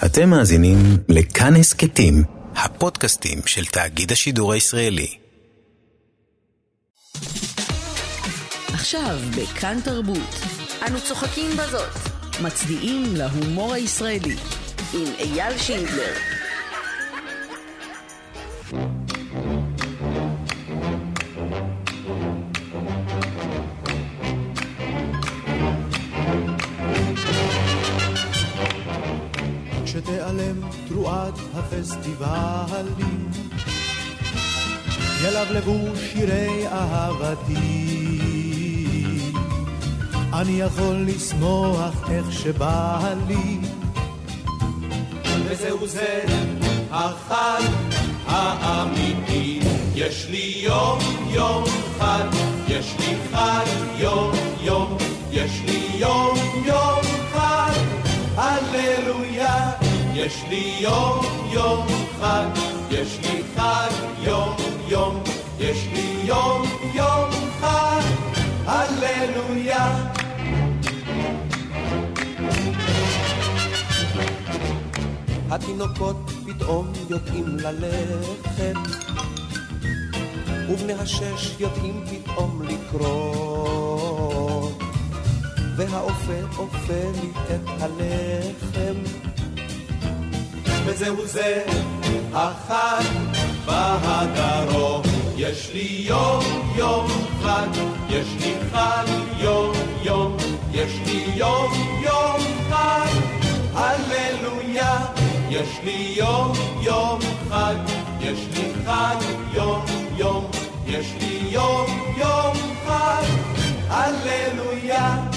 אתם מאזינים לכאן הסכתים, הפודקאסטים של תאגיד השידור הישראלי. עכשיו בכאן תרבות. אנו צוחקים בזאת. מצדיעים להומור הישראלי. עם אייל שינדלר. כשתיעלם תרועת הפסטיבלים, ילבלבו שירי אהבתי. אני יכול לשמוח איך שבא לי, וזהו זה החג האמיתי. יש לי יום יום חג, יש לי חג יום יום, יש לי יום יום חג, הללויה. יש לי יום יום חג, יש לי חג יום יום, יש לי יום יום חג, הללויה. התינוקות פתאום יודעים ללכת, ובני השש יודעים פתאום לקרוא, והאופה אופה לי את הלחם, וזהו זה. החג בהדרום. יש לי יום יום חג, יש לי חג יום יום, יש לי יום יום חג, הללויה. יש לי יום יום חג, יש לי חג יום יום, יש לי יום יום חג, הללויה.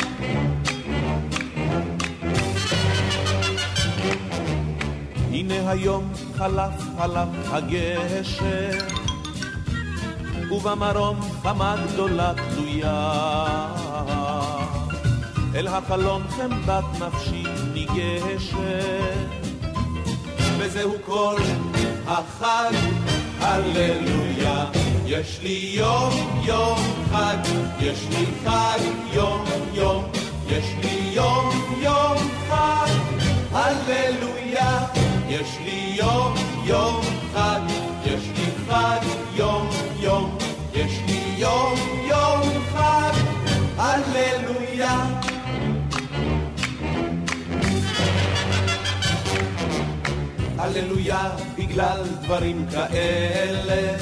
הנה היום חלף חלף הגשר, ובמרום חמה גדולה תלויה. אל החלון חמדת נפשי ניגשת, וזהו כל החג, הללויה. יש לי יום יום חג, יש לי חג יום יום, יש לי יום יום חג, הללויה. יש לי יום יום חג, יש לי חג יום יום, יש לי יום יום חג, הללויה. הללויה בגלל דברים כאלה.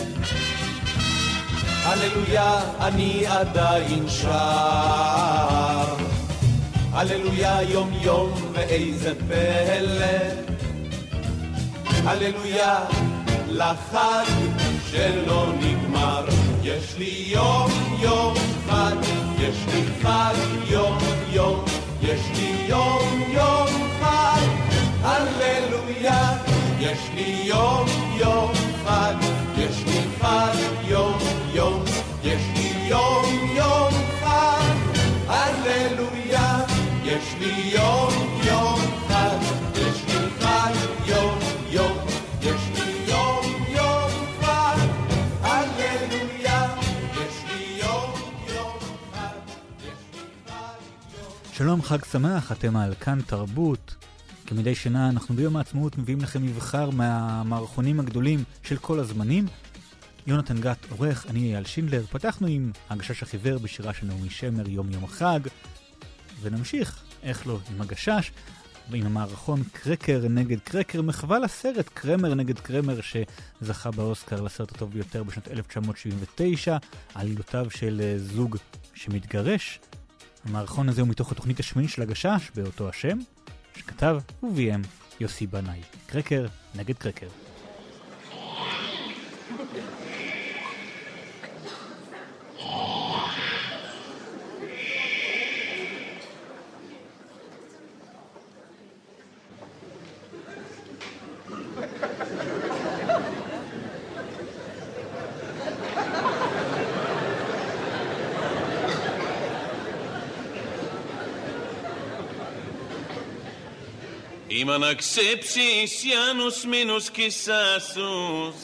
הללויה אני עדיין שר. הללויה יום יום ואיזה פלא. הללויה לחג שלא נגמר. יש לי יום יום חג, יש לי חג יום יום, יש לי יום יום חג, הללויה. יש לי יום יום חג, יש לי חג יום יום, יש לי יום יום חג שמח, אתם על כאן תרבות. כמדי שנה אנחנו ביום העצמאות מביאים לכם מבחר מהמערכונים הגדולים של כל הזמנים. יונתן גת עורך, אני אייל שינדלר, פתחנו עם הגשש החיוור בשירה של נעמי שמר, יום יום החג, ונמשיך, איך לא, עם הגשש, ועם המערכון קרקר נגד קרקר, מחווה לסרט קרמר נגד קרמר שזכה באוסקר לסרט הטוב ביותר בשנת 1979, עלילותיו של אה, זוג שמתגרש. המערכון הזה הוא מתוך התוכנית השמינית של הגשש באותו השם, שכתב וביים יוסי בנאי. קרקר נגד קרקר. Είμαι να ξέψεις Ιάνους μήνους και σάσους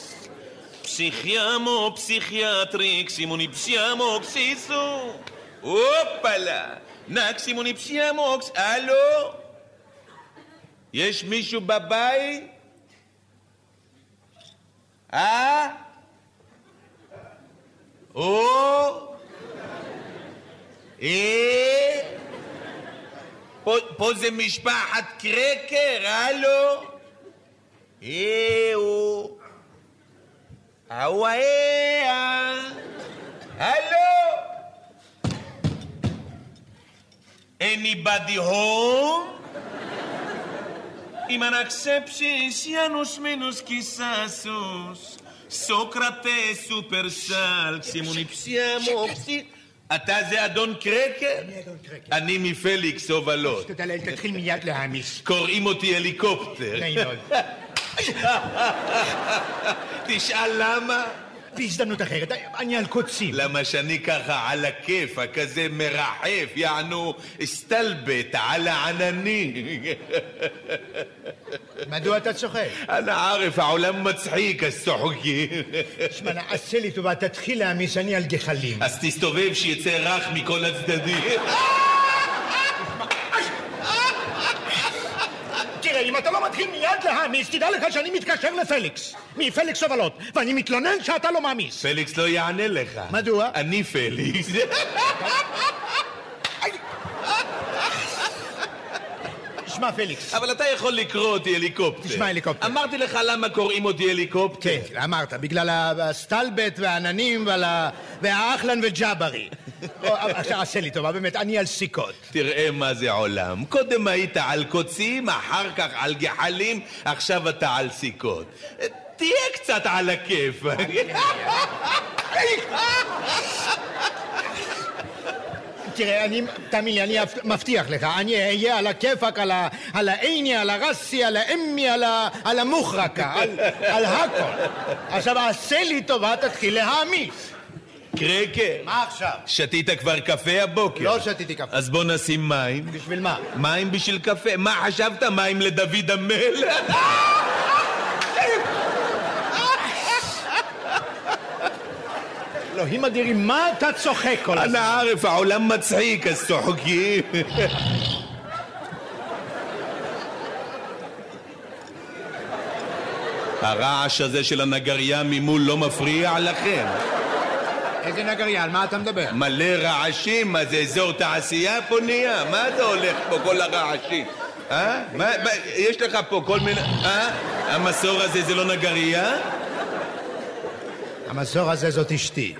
Ψυχιά μου, ψυχιάτρη, ξυμουν η ψιά μου, ξύσου Όπαλα, να ξυμουν η ψιά μου, ξ- άλλο יש מישהו בבית? אה? או? אה? פה, פה זה משפחת קרקר, הלו? אה, הוא... ההוא אה, הלו? Anybody home? אם אנקספסיס ינוס מינוס קיססוס סוקרטס סופרסל קסימוני פסיאמו פסי אתה זה אדון קרקר? אני אדון קרקר. אני מפליקס הובלות תודה לאל, תתחיל מיד להעמיס. קוראים אותי הליקופטר נעים מאוד. תשאל למה? בהזדמנות אחרת, אני על קוצים. למה שאני ככה על הכיף, הכזה מרחף, יענו סטלבט על העננים. מדוע אתה צוחק? אנא ערף, העולם מצחיק, אז צוחקים. שמע, עשה לי טובה, תתחיל להעמיס, אני על גחלים. אז תסתובב שיצא רך מכל הצדדים. תראה, אם אתה לא מתחיל מיד להעמיס, תדע לך שאני מתקשר לפליקס, מפליקס הובלות, ואני מתלונן שאתה לא מעמיס. פליקס לא יענה לך. מדוע? אני פליקס. שמע, פליקס. אבל אתה יכול לקרוא אותי הליקופטר. תשמע, הליקופטר. אמרתי לך למה קוראים אותי הליקופטר. כן, אמרת, בגלל הסטלבט והעננים והאחלן וג'אברי. עכשיו, עשה לי טובה, באמת, אני על סיכות. תראה מה זה עולם. קודם היית על קוצים, אחר כך על גחלים, עכשיו אתה על סיכות. תהיה קצת על הכיף. תראה, אני, תאמין לי, אני מבטיח לך, אני אהיה על הכיפאק, על העיני, על הרסי, על האמי, על המוחרקה, על- על הכל. עכשיו, עשה לי טובה, תתחיל להעמיס. קרקר, מה עכשיו? שתית כבר קפה הבוקר? לא שתיתי קפה. אז בוא נשים מים. בשביל מה? מים בשביל קפה. מה חשבת? מים לדוד המלך? אלוהים אדירים, מה אתה צוחק כל הזמן? אנא ערף, העולם מצחיק, אז צוחקים. הרעש הזה של הנגריה ממול לא מפריע לכם? איזה נגריה, על מה אתה מדבר? מלא רעשים, מה זה אזור תעשייה פה נהיה? מה זה הולך פה כל הרעשים? אה? מה, מה, יש לך פה כל מיני... אה? המסור הזה זה לא נגרייה? המסור הזה זאת אשתי.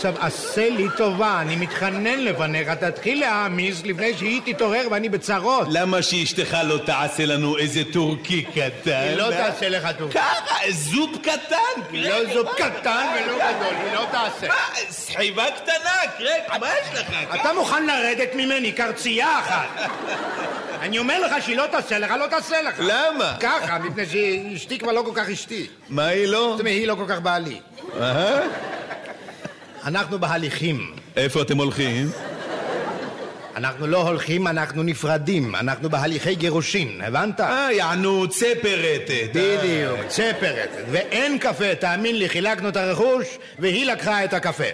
עכשיו, עשה לי טובה, אני מתחנן לפניך, תתחיל להעמיס לפני שהיא תתעורר ואני בצרות. למה שאשתך לא תעשה לנו איזה טורקי קטן? היא לא? תעשה לך טוב. ככה, זופ קטן. לא זוג קטן ולא גדול, היא לא תעשה. מה, סחיבה קטנה, קרק, מה יש לך? אתה מוכן לרדת ממני, קרצייה אחת. אני אומר לך שהיא לא תעשה לך, לא תעשה לך. למה? ככה, מפני שאשתי כבר לא כל כך אשתי. מה היא לא? זאת אומרת, היא לא כל כך בעלי. אנחנו בהליכים. איפה אתם הולכים? אנחנו לא הולכים, אנחנו נפרדים. אנחנו בהליכי גירושין, הבנת? אה, יענו צפרטת. בדיוק, צפרת. ואין קפה, תאמין לי, חילקנו את הרכוש, והיא לקחה את הקפה.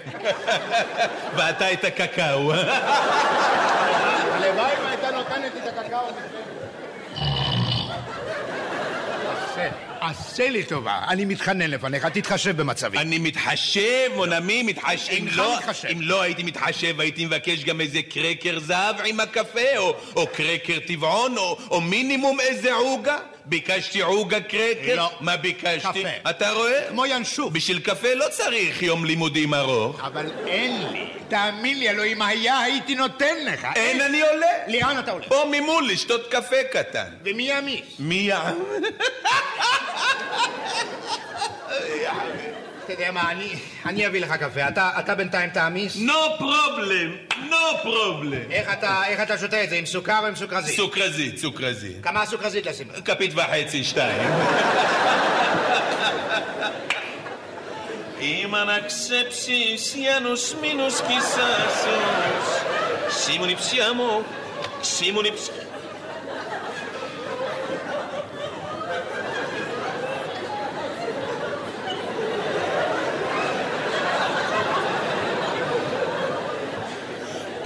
ואתה את הקקאו. הלוואי והייתה נותנת לי את הקקאו. עשה- לי טובה, אני מתחנן לפניך, תתחשב במצבי. אני מתחשב, מונמי, מתחשב. אם אינך לא- מתחשב. אם לא הייתי מתחשב, הייתי מבקש גם איזה קרקר זהב עם הקפה, או- או קרקר טבעון, או- או מינימום איזה עוגה. ביקשתי עוגה קרקר? לא. מה ביקשתי? קפה. אתה רואה? כמו ינשוף. בשביל קפה לא צריך יום לימודים ארוך. אבל אין לי. תאמין לי, אלוהים היה, הייתי נותן לך. אין, אני עולה. לאן אתה הולך? פה ממול לשתות קפה קטן. ומי יעמיס? מי יעם? אתה יודע מה, אני- אני אביא לך קפה. אתה אתה בינתיים תעמיס. No problem, no problem. איך אתה- איך אתה שותה את זה, עם סוכר או עם סוכרזית? סוכרזית, סוכרזית. כמה סוכרזית לשים? כפית וחצי, שתיים. אם אנקספסיס ינוס מינוס קיססוס שימוני פסיאמו שימוני פס...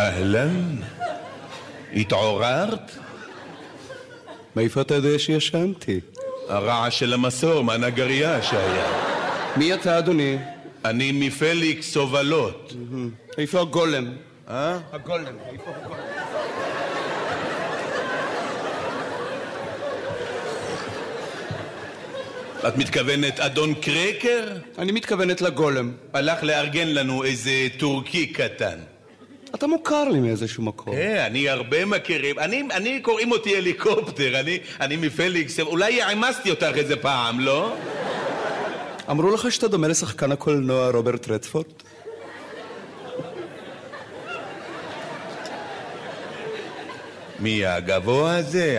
אהלן, התעוררת? מאיפה אתה יודע שישנתי? הרעש של המסור מהנגרייה שהיה. מי אתה, אדוני? אני מפליקס הובלות. איפה הגולם? אה? הגולם. איפה הגולם? את מתכוונת אדון קרקר? אני מתכוונת לגולם. הלך לארגן לנו איזה טורקי קטן. אתה מוכר לי מאיזשהו מקום. אה, אני הרבה מכירים. אני, אני קוראים אותי הליקופטר, אני, אני מפליקס, אולי העמסתי אותך איזה פעם, לא? אמרו לך שאתה דומה לשחקן הקולנוע רוברט רדפורד? מי הגבוה הזה?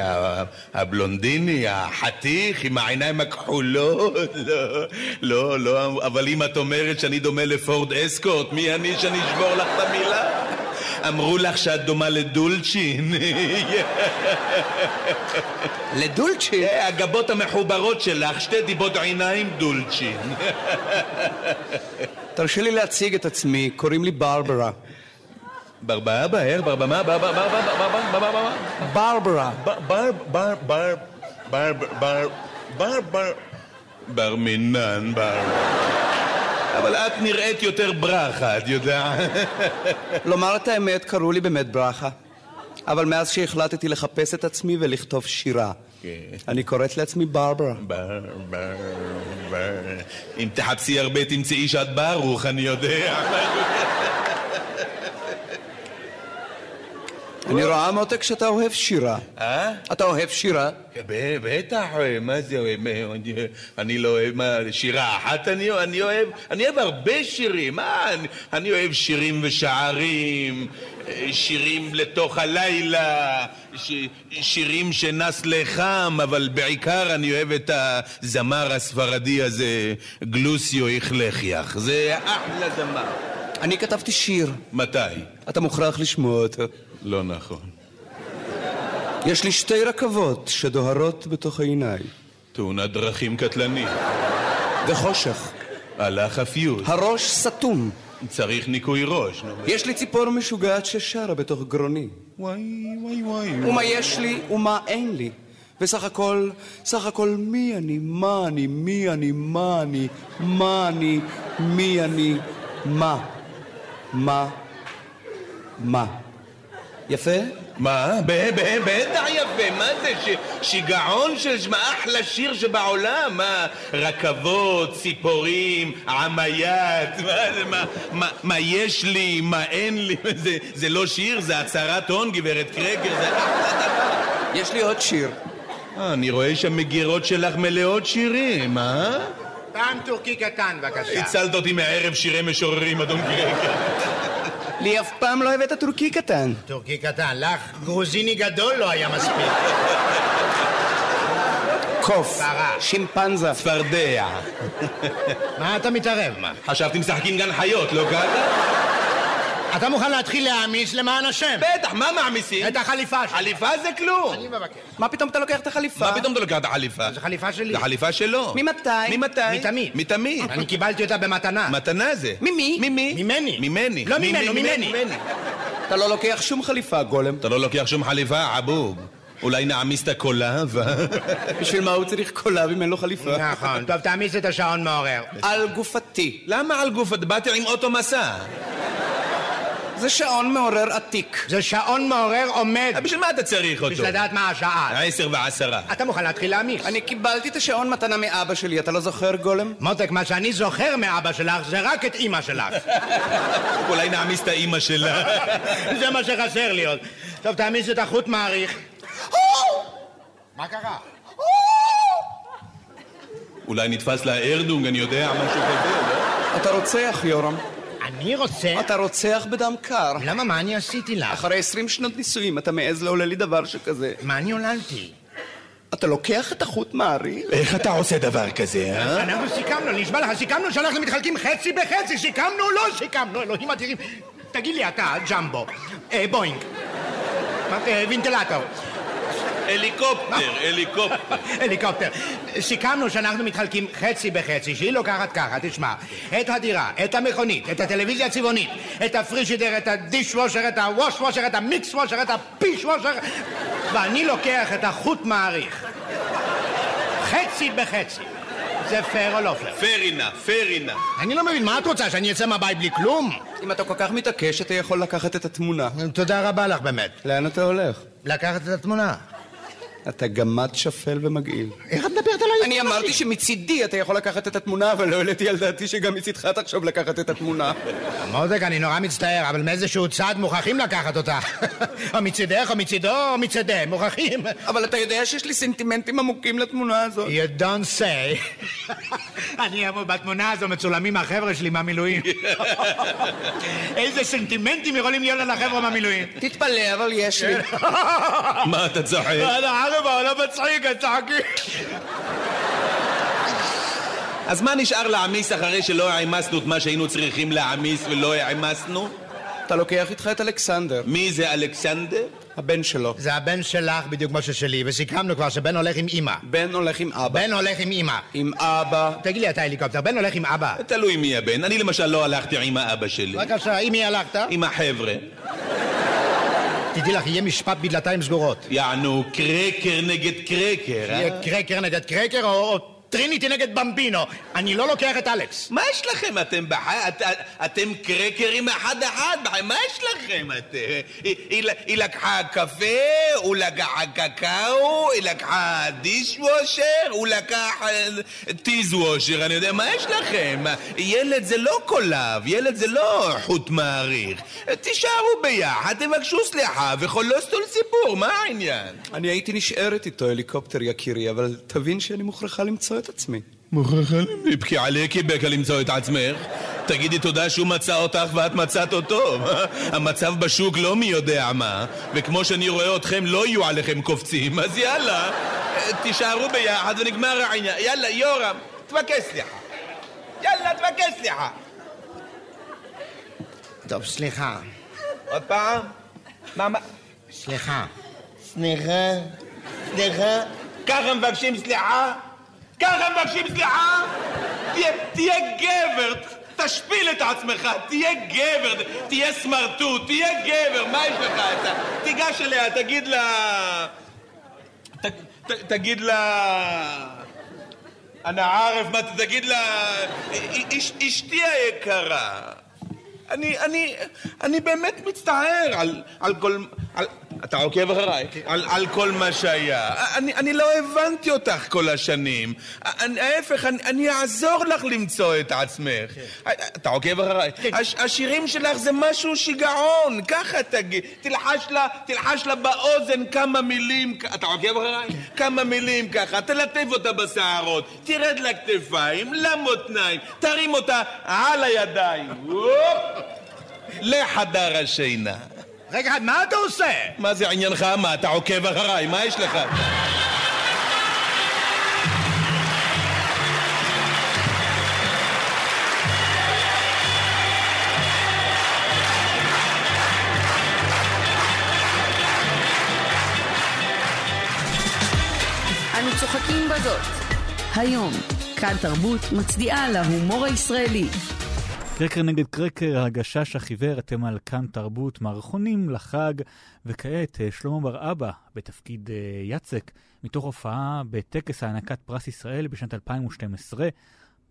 הבלונדיני, החתיך עם העיניים הכחולות? לא, לא, לא, אבל אם את אומרת שאני דומה לפורד אסקורט, מי אני שאני אשבור לך את המילה? אמרו לך שאת דומה לדולצ'ין. לדולצ'ין? הגבות המחוברות שלך, שתי דיבות עיניים דולצ'ין. תרשה לי להציג את עצמי, קוראים לי ברברה. ברברה בהר, ברבמה, ברברה, ברברה, ברברה. ברברה. בר, בר, בר, בר, בר, בר מינן, ברברה. אבל את נראית יותר ברכה, את יודעת? לומר את האמת, קראו לי באמת ברכה. אבל מאז שהחלטתי לחפש את עצמי ולכתוב שירה, אני קוראת לעצמי ברברה. בר, בר, בר. אם תחפשי הרבה תמצאי שאת ברוך, אני יודע. אני רואה מותק שאתה אוהב שירה. אה? אתה אוהב שירה? ב- בטח, מה זה אוהב? אני- לא אוהב, מה, שירה אחת אני אוהב? אני אוהב, הרבה שירים, מה, אני- אני אוהב שירים ושערים, אה, שירים לתוך הלילה, שירים שנס לחם, אבל בעיקר אני אוהב את הזמר הספרדי הזה, גלוסיו איכלכיח, זה אחלה זמר. אני כתבתי שיר. מתי? אתה מוכרח לשמוע אותו. לא נכון. יש לי שתי רכבות שדוהרות בתוך העיניים. תאונת דרכים קטלנית. וחושך. הלך הפיוט. הראש סתום. צריך ניקוי ראש. יש לי ציפור משוגעת ששרה בתוך גרוני. וואי, וואי, וואי. ומה יש לי ומה אין לי. וסך הכל, סך הכל מי אני, מה אני, מי אני, מה אני, מה אני, מי אני, מה, מה, מה. יפה? מה? בטח יפה, מה זה? ש- שיגעון של מה אחלה שיר שבעולם, מה? רכבות, ציפורים, עמיית, מה זה, מה, מה, מה יש לי, מה אין לי, זה, זה לא שיר, זה הצהרת הון, גברת קרקר, זה אחלה דבר. יש לי עוד שיר. אה, אני רואה שהמגירות שלך מלאות שירים, אה? פעם טורקי קטן, בבקשה. הצלת אותי מערב שירי משוררים, אדון קרקר. לי אף פעם לא הבאת טורקי קטן. טורקי קטן, לך גרוזיני גדול לא היה מספיק. קוף, פרה. שימפנזה. צפרדע. מה אתה מתערב? מה? חשבתי משחקים גן חיות, לא ככה? אתה מוכן להתחיל להעמיס למען השם? בטח, מה מעמיסים? את החליפה שלי. חליפה זה כלום. אני מבקש. מה פתאום אתה לוקח את החליפה? מה פתאום אתה לוקח את החליפה? זו חליפה שלי. זה חליפה שלו. ממתי? ממתי? מתמיד. מתמיד. אני קיבלתי אותה במתנה. מתנה זה. ממי? ממי? ממני. ממני. לא ממנו, ממני. אתה לא לוקח שום חליפה, גולם. אתה לא לוקח שום חליפה, עבוב. אולי נעמיס את הקולב? בשביל מה הוא צריך קולב אם אין לו חליפה? נכון. טוב, תעמיס את השעון מעורר. על גופתי. למה על גוף? באתי עם אוטו מסע. זה שעון מעורר עתיק. זה שעון מעורר עומד. אה, בשביל מה אתה צריך אותו? בשביל לדעת מה השעה. עשר ועשרה. אתה מוכן להתחיל להעמיס. אני קיבלתי את השעון מתנה מאבא שלי, אתה לא זוכר, גולם? מותק, מה שאני זוכר מאבא שלך זה רק את אימא שלך. אולי נעמיס את האימא שלה. זה מה שחסר לי עוד. טוב, תעמיס את החוט מעריך. מה קרה? אולי נתפס לה ארדונג, אני יודע, משהו כזה, לא? אתה רוצח, יורם. אני רוצה... אתה רוצח בדם קר. למה, מה אני עשיתי לך? אחרי עשרים שנות נישואים אתה מעז לעולל לי דבר שכזה. מה אני עוללתי? אתה לוקח את החוט מעריך? איך אתה עושה דבר כזה, אה? אנחנו סיכמנו, נשבע לך, סיכמנו שאנחנו מתחלקים חצי בחצי, סיכמנו, לא סיכמנו, אלוהים אדירים. תגיד לי אתה, ג'מבו, אה, בואינג, אה, וינטלטור, הליקופטר, הליקופטר. הליקופטר. סיכמנו שאנחנו מתחלקים חצי בחצי, שהיא לוקחת ככה, תשמע. את הדירה, את המכונית, את הטלוויזיה הצבעונית, את הפרישידר, את הדיש וושר, את הווש וושר, את המיקס וושר, את הפיש וושר, ואני לוקח את החוט מעריך. חצי בחצי. זה פייר או לא פייר? פרינה, פרינה. אני לא מבין, מה את רוצה, שאני אצא מהבית בלי כלום? אם אתה כל כך מתעקש, אתה יכול לקחת את התמונה. תודה רבה לך באמת. לאן אתה הולך? לקחת את התמונה. אתה גמד שפל ומגעיל. איך את מדברת עליי? אני אמרתי שמצידי אתה יכול לקחת את התמונה, אבל לא העליתי על דעתי שגם מצידך תחשוב לקחת את התמונה. מותק, אני נורא מצטער, אבל מאיזשהו צד מוכרחים לקחת אותה. או מצידך, או מצידו, או מצידי, מוכרחים. אבל אתה יודע שיש לי סנטימנטים עמוקים לתמונה הזאת. You don't say. אני אבוא בתמונה הזו מצולמים החבר'ה שלי מהמילואים. איזה סנטימנטים יכולים להיות על החבר'ה מהמילואים. תתפלא, אבל יש לי. מה אתה צוחק? ערבה, לא מצחיק, צחקי. אז מה נשאר להעמיס אחרי שלא העמסנו את מה שהיינו צריכים להעמיס ולא העמסנו? אתה לוקח איתך את אלכסנדר, מי זה אלכסנדר? הבן שלו. זה הבן שלך בדיוק כמו ששלי, וסיכמנו כבר שבן הולך עם אמא. בן הולך עם אבא. בן הולך עם אמא. עם אבא. תגיד לי, אתה הליקופטר, בן הולך עם אבא. תלוי מי הבן. אני למשל לא הלכתי עם האבא שלי. בבקשה, עם מי הלכת? עם החבר'ה. תדעי לך, יהיה משפט בדלתיים סגורות. יענו קרקר נגד קרקר, אה? יהיה קרקר נגד קרקר או... טריניטי נגד במבינו. אני לא לוקח את אלכס. מה יש לכם? אתם בחי... את, את, אתם קרקרים אחד-אחד. מה יש לכם? את... היא, היא, היא לקחה קפה, הוא לקח קקאו, היא לקחה דישוושר, הוא לקח טיזוושר, אני יודע, מה יש לכם? ילד זה לא קולב, ילד זה לא חוט מעריך. תישארו ביחד, תבקשו סליחה, ולא סטול סיפור, מה העניין? אני הייתי נשארת איתו, הליקופטר יקירי, אבל תבין שאני מוכרחה למצוא את עצמי. מוכרחה לבכי עליכי בקה למצוא את עצמך. תגידי תודה שהוא מצא אותך ואת מצאת אותו. המצב בשוק לא מי יודע מה, וכמו שאני רואה אתכם לא יהיו עליכם קופצים, אז יאללה, תישארו ביחד ונגמר העניין. יאללה, יורם, תבקש סליחה. יאללה, תבקש סליחה. טוב, סליחה. עוד פעם? מה, מה? סליחה. סליחה? סליחה? ככה מבקשים סליחה? ככה מבקשים סליחה? תהיה, תהיה גבר, תשפיל את עצמך, תהיה גבר, תהיה סמרטוט, תהיה גבר, מה יש לך? אתה, תיגש אליה, תגיד לה... ת, ת, תגיד לה... אנא ערף, מה תגיד לה... אש, אשתי היקרה, אני, אני, אני באמת מצטער על, על כל... על, אתה עוקב אחריי? על, על כל מה שהיה. אני, אני לא הבנתי אותך כל השנים. אני, ההפך, אני, אני אעזור לך למצוא את עצמך. אתה עוקב אחריי? הש, השירים שלך זה משהו שיגעון, ככה תגיד. תלחש לה, תלחש לה באוזן כמה מילים, אתה עוקב אחריי? כמה מילים ככה, תלטף אותה בשערות, תרד לכתפיים, למותניים, תרים אותה על הידיים. לחדר השינה. רגע, מה אתה עושה? מה זה עניינך? מה, אתה עוקב אחריי? מה יש לך? אנו צוחקים בזאת. היום, כאן תרבות מצדיעה להומור הישראלי. קרקר נגד קרקר, הגשש החיוור, אתם על כאן תרבות, מערכונים לחג, וכעת אה, שלמה בר אבא בתפקיד אה, יצק, מתוך הופעה בטקס הענקת פרס ישראל בשנת 2012.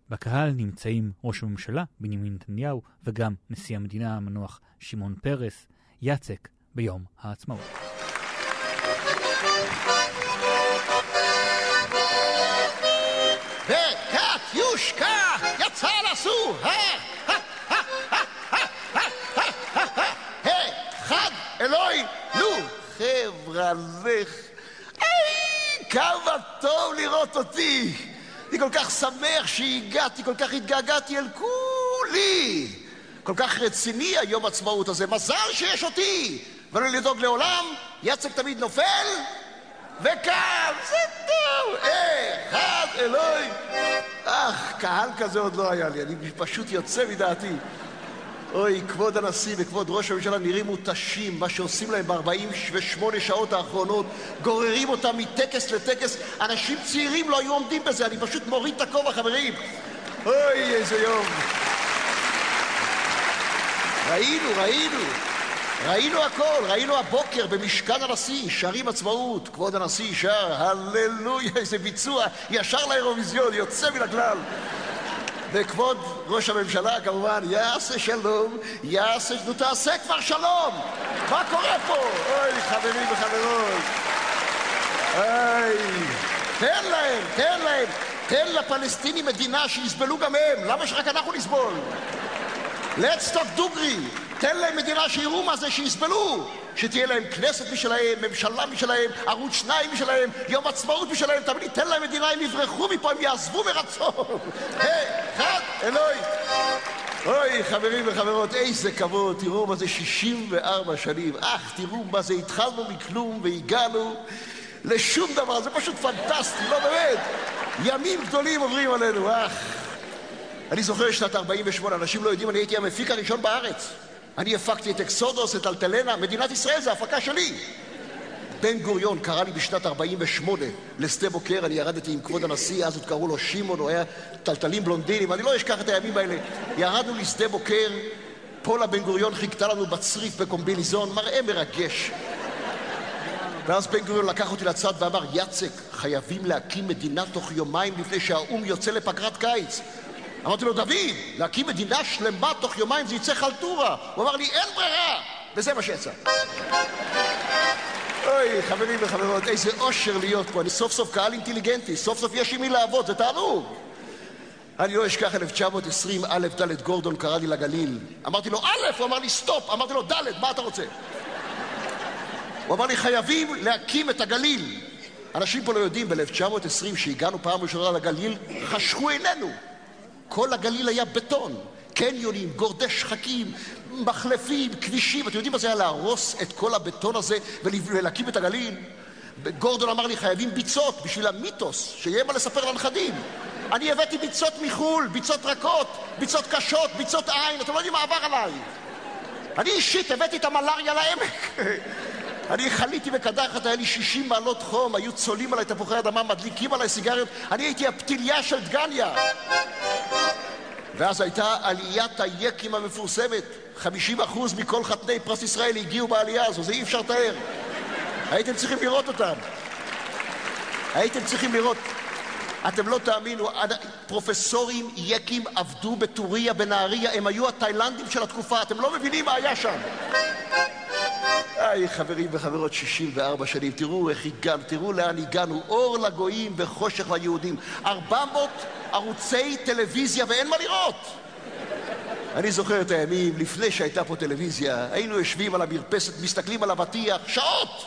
בקהל נמצאים ראש הממשלה בנימין נתניהו וגם נשיא המדינה המנוח שמעון פרס, יצק ביום העצמאות. וקטיושקה יצא לסור, חג אלוהי, נו, חבר'לך, היי, כמה טוב לראות אותי. אני כל כך שמח שהגעתי, כל כך התגעגעתי אל כולי. כל כך רציני היום עצמאות הזה, מזל שיש אותי. ולא לדאוג לעולם, יצק תמיד נופל, וכאן, זה טוב, אחד אלוהי. אך, קהל כזה עוד לא היה לי, אני פשוט יוצא מדעתי. אוי, כבוד הנשיא וכבוד ראש הממשלה נראים מותשים, מה שעושים להם ב-48 שעות האחרונות, גוררים אותם מטקס לטקס, אנשים צעירים לא היו עומדים בזה, אני פשוט מוריד את הכובע, חברים. אוי, איזה יום. ראינו, ראינו, ראינו הכל, ראינו הבוקר במשכן הנשיא, שרים עצמאות, כבוד הנשיא שר, הללויה, איזה ביצוע, ישר לאירוויזיון, יוצא מן הכלל. וכבוד ראש הממשלה כמובן, יעשה שלום, יעשה, נו תעשה כבר שלום! מה קורה פה? אוי, חברים וחברות. אוי, תן להם, תן להם, תן לפלסטינים מדינה שיסבלו גם הם, למה שרק אנחנו נסבול? let's talk דוגרי, תן להם מדינה שיראו מה זה, שיסבלו. שתהיה להם כנסת משלהם, ממשלה משלהם, ערוץ שניים משלהם, יום עצמאות משלהם, תמיד תן להם מדינה, הם יברחו מפה, הם יעזבו מרצון. היי, אחד, אלוהי. אוי, חברים וחברות, איזה כבוד, תראו מה זה 64 שנים. אך, תראו מה זה, התחלנו מכלום והגענו לשום דבר, זה פשוט פנטסטי, לא באמת. ימים גדולים עוברים עלינו, אך. אני זוכר שנת 48, אנשים לא יודעים, אני הייתי המפיק הראשון בארץ. אני הפקתי את אקסודוס, את אלטלנה, מדינת ישראל זה הפקה שלי. בן גוריון קרא לי בשנת 48 לשדה בוקר, אני ירדתי עם כבוד הנשיא, אז עוד קראו לו שמעון, הוא היה טלטלים בלונדינים, אני לא אשכח את הימים האלה. ירדנו לשדה בוקר, פולה בן גוריון חיכתה לנו בצריף בקומביניזון, מראה מרגש. ואז בן גוריון לקח אותי לצד ואמר, יצק, חייבים להקים מדינה תוך יומיים לפני שהאו"ם יוצא לפגרת קיץ. אמרתי לו, דוד, להקים מדינה שלמה תוך יומיים זה יצא חלטורה. הוא אמר לי, אין ברירה! וזה מה שיצא. אוי, חברים וחברות, איזה אושר להיות פה. אני סוף סוף קהל אינטליגנטי, סוף סוף יש עם מי לעבוד, זה תענוג. אני לא אשכח 1920, א', ד', גורדון קרא לי לגליל. אמרתי לו, א', הוא אמר לי, סטופ. אמרתי לו, ד', מה אתה רוצה? הוא אמר לי, חייבים להקים את הגליל. אנשים פה לא יודעים, ב-1920, שהגענו פעם ראשונה לגליל, חשכו עינינו. כל הגליל היה בטון. קניונים, גורדי שחקים, מחלפים, כבישים. אתם יודעים מה זה היה להרוס את כל הבטון הזה ולהקים את הגליל? גורדון אמר לי, חייבים ביצות בשביל המיתוס, שיהיה מה לספר לנכדים. אני הבאתי ביצות מחו"ל, ביצות רכות, ביצות קשות, ביצות עין, אתם לא יודעים מה עבר עליי. אני אישית הבאתי את המלאריה לעמק. אני חליתי בקדחת, היה לי 60 מעלות חום, היו צולעים עליי תפוחי אדמה, מדליקים עליי סיגריות, אני הייתי הפתיליה של דגניה. ואז הייתה עליית היקים המפורסמת. 50% מכל חתני פרס ישראל הגיעו בעלייה הזו, זה אי אפשר לתאר. הייתם צריכים לראות אותם. הייתם צריכים לראות. אתם לא תאמינו, פרופסורים יקים עבדו בטוריה, בנהריה, הם היו התאילנדים של התקופה, אתם לא מבינים מה היה שם. היי, חברים וחברות, 64 שנים, תראו איך הגענו, תראו לאן הגענו, אור לגויים וחושך ליהודים. 400 ערוצי טלוויזיה ואין מה לראות. אני זוכר את הימים, לפני שהייתה פה טלוויזיה, היינו יושבים על המרפסת, מסתכלים על אבטיח, שעות!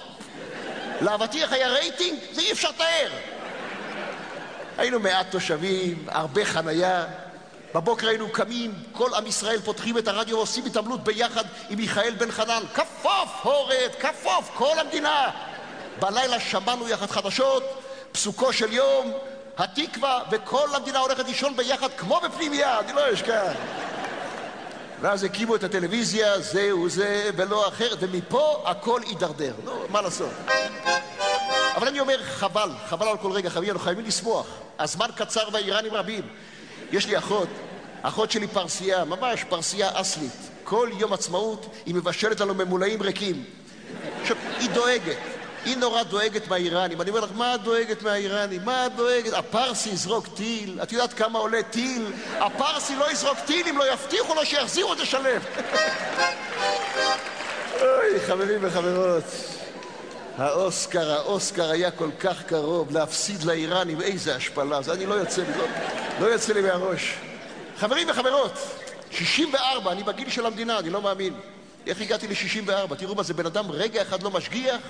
לאבטיח היה רייטינג, זה אי אפשר לתאר. היינו מעט תושבים, הרבה חנייה. בבוקר היינו קמים, כל עם ישראל פותחים את הרדיו ועושים התעמלות ביחד עם מיכאל בן חנן. כפוף, הורד, כפוף, כל המדינה. בלילה שמענו יחד חדשות, פסוקו של יום, התקווה, וכל המדינה הולכת לישון ביחד כמו בפנימייה, אני לא אשכח. ואז הקימו את הטלוויזיה, זה ולא אחרת, ומפה הכל הידרדר. נו, מה לעשות? אבל אני אומר, חבל, חבל על כל רגע, חברים, אנחנו חייבים לשמוח. הזמן קצר והאיראנים רבים. יש לי אחות, אחות שלי פרסייה, ממש פרסייה אסלית. כל יום עצמאות היא מבשלת לנו ממולאים ריקים. עכשיו, היא דואגת. היא נורא דואגת מהאיראנים. אני אומר לך, מה את דואגת מהאיראנים? מה את דואגת? הפרסי יזרוק טיל. את יודעת כמה עולה טיל? הפרסי לא יזרוק טיל אם לא יבטיחו לו שיחזירו את השלם. אוי, חברים וחברות. האוסקר, האוסקר היה כל כך קרוב להפסיד לאיראנים, איזה השפלה. זה אני לא יוצא לי, לא, יוצא לי מהראש. חברים וחברות, 64, אני בגיל של המדינה, אני לא מאמין. איך הגעתי ל-64? תראו מה זה, בן אדם רגע אחד לא משגיח,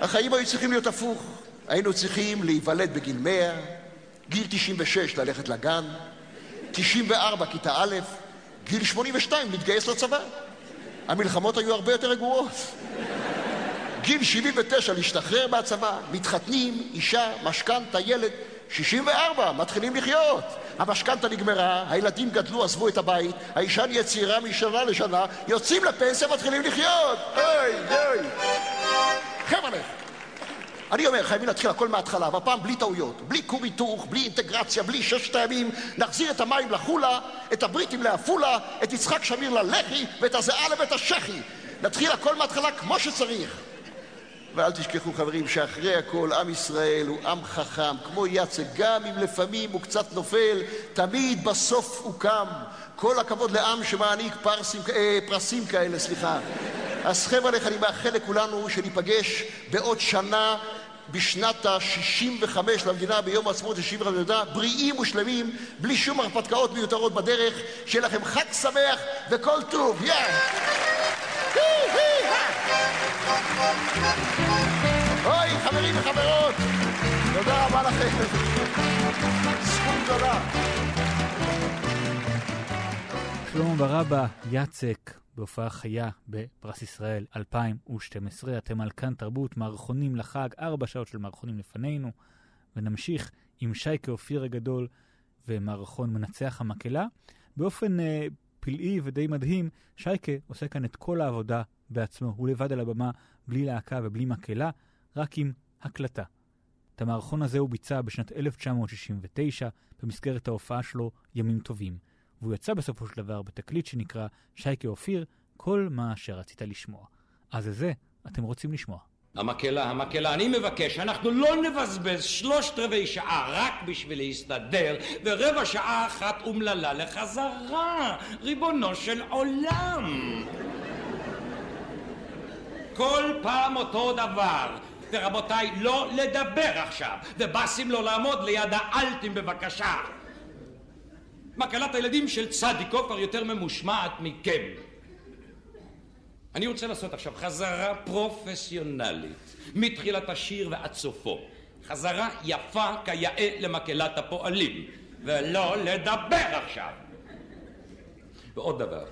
החיים היו צריכים להיות הפוך. היינו צריכים להיוולד בגיל 100, גיל 96 ללכת לגן, 94 כיתה א', גיל 82 להתגייס לצבא. המלחמות היו הרבה יותר רגועות. גיל 79 להשתחרר מהצבא, מתחתנים, אישה, משכנתה, ילד, 64, מתחילים לחיות. המשכנתה נגמרה, הילדים גדלו, עזבו את הבית, האישה נהיית צעירה משנה לשנה, יוצאים לפנסיה, מתחילים לחיות. אוי, אוי. חבר'ה, אני אומר, חייבים להתחיל הכל מההתחלה, והפעם בלי טעויות, בלי כור היתוך, בלי אינטגרציה, בלי ששת הימים, נחזיר את המים לחולה, את הבריטים לעפולה, את יצחק שמיר ללח"י ואת הזיעה לבית השחי. נתחיל הכל מההתחלה כמו שצריך. ואל תשכחו חברים שאחרי הכל עם ישראל הוא עם חכם, כמו יצק, גם אם לפעמים הוא קצת נופל, תמיד בסוף הוא קם. כל הכבוד לעם שמעניק פרסים, אה, פרסים כאלה, סליחה. אז חבר'ה, אני מאחל לכולנו שניפגש בעוד שנה בשנת ה-65 למדינה, ביום העצמאות ה-65 למדינה, בריאים ושלמים, בלי שום הרפתקאות מיותרות בדרך, שיהיה לכם חג שמח וכל טוב, יא! אוי, חברים וחברות, תודה רבה לכם. זכות גדולה. שלמה ברבא, יצק, בהופעה חיה בפרס ישראל 2012. אתם על כאן תרבות, מערכונים לחג, ארבע שעות של מערכונים לפנינו, ונמשיך עם שייקה אופיר הגדול ומערכון מנצח המקהלה. באופן אה, פלאי ודי מדהים, שייקה עושה כאן את כל העבודה בעצמו. הוא לבד על הבמה, בלי להקה ובלי מקהלה, רק עם הקלטה. את המערכון הזה הוא ביצע בשנת 1969 במסגרת ההופעה שלו ימים טובים. והוא יצא בסופו של דבר בתקליט שנקרא שייקה אופיר, כל מה שרצית לשמוע. אז את זה אתם רוצים לשמוע. המקהלה, המקהלה, אני מבקש, אנחנו לא נבזבז שלושת רבעי שעה רק בשביל להסתדר, ורבע שעה אחת אומללה לחזרה, ריבונו של עולם. כל פעם אותו דבר. ורבותיי, לא לדבר עכשיו, ובאסים לא לעמוד ליד האלטים בבקשה. מקהלת הילדים של צדיקו כבר יותר ממושמעת מכם. אני רוצה לעשות עכשיו חזרה פרופסיונלית, מתחילת השיר ועד סופו. חזרה יפה כיאה למקהלת הפועלים, ולא לדבר עכשיו. ועוד דבר,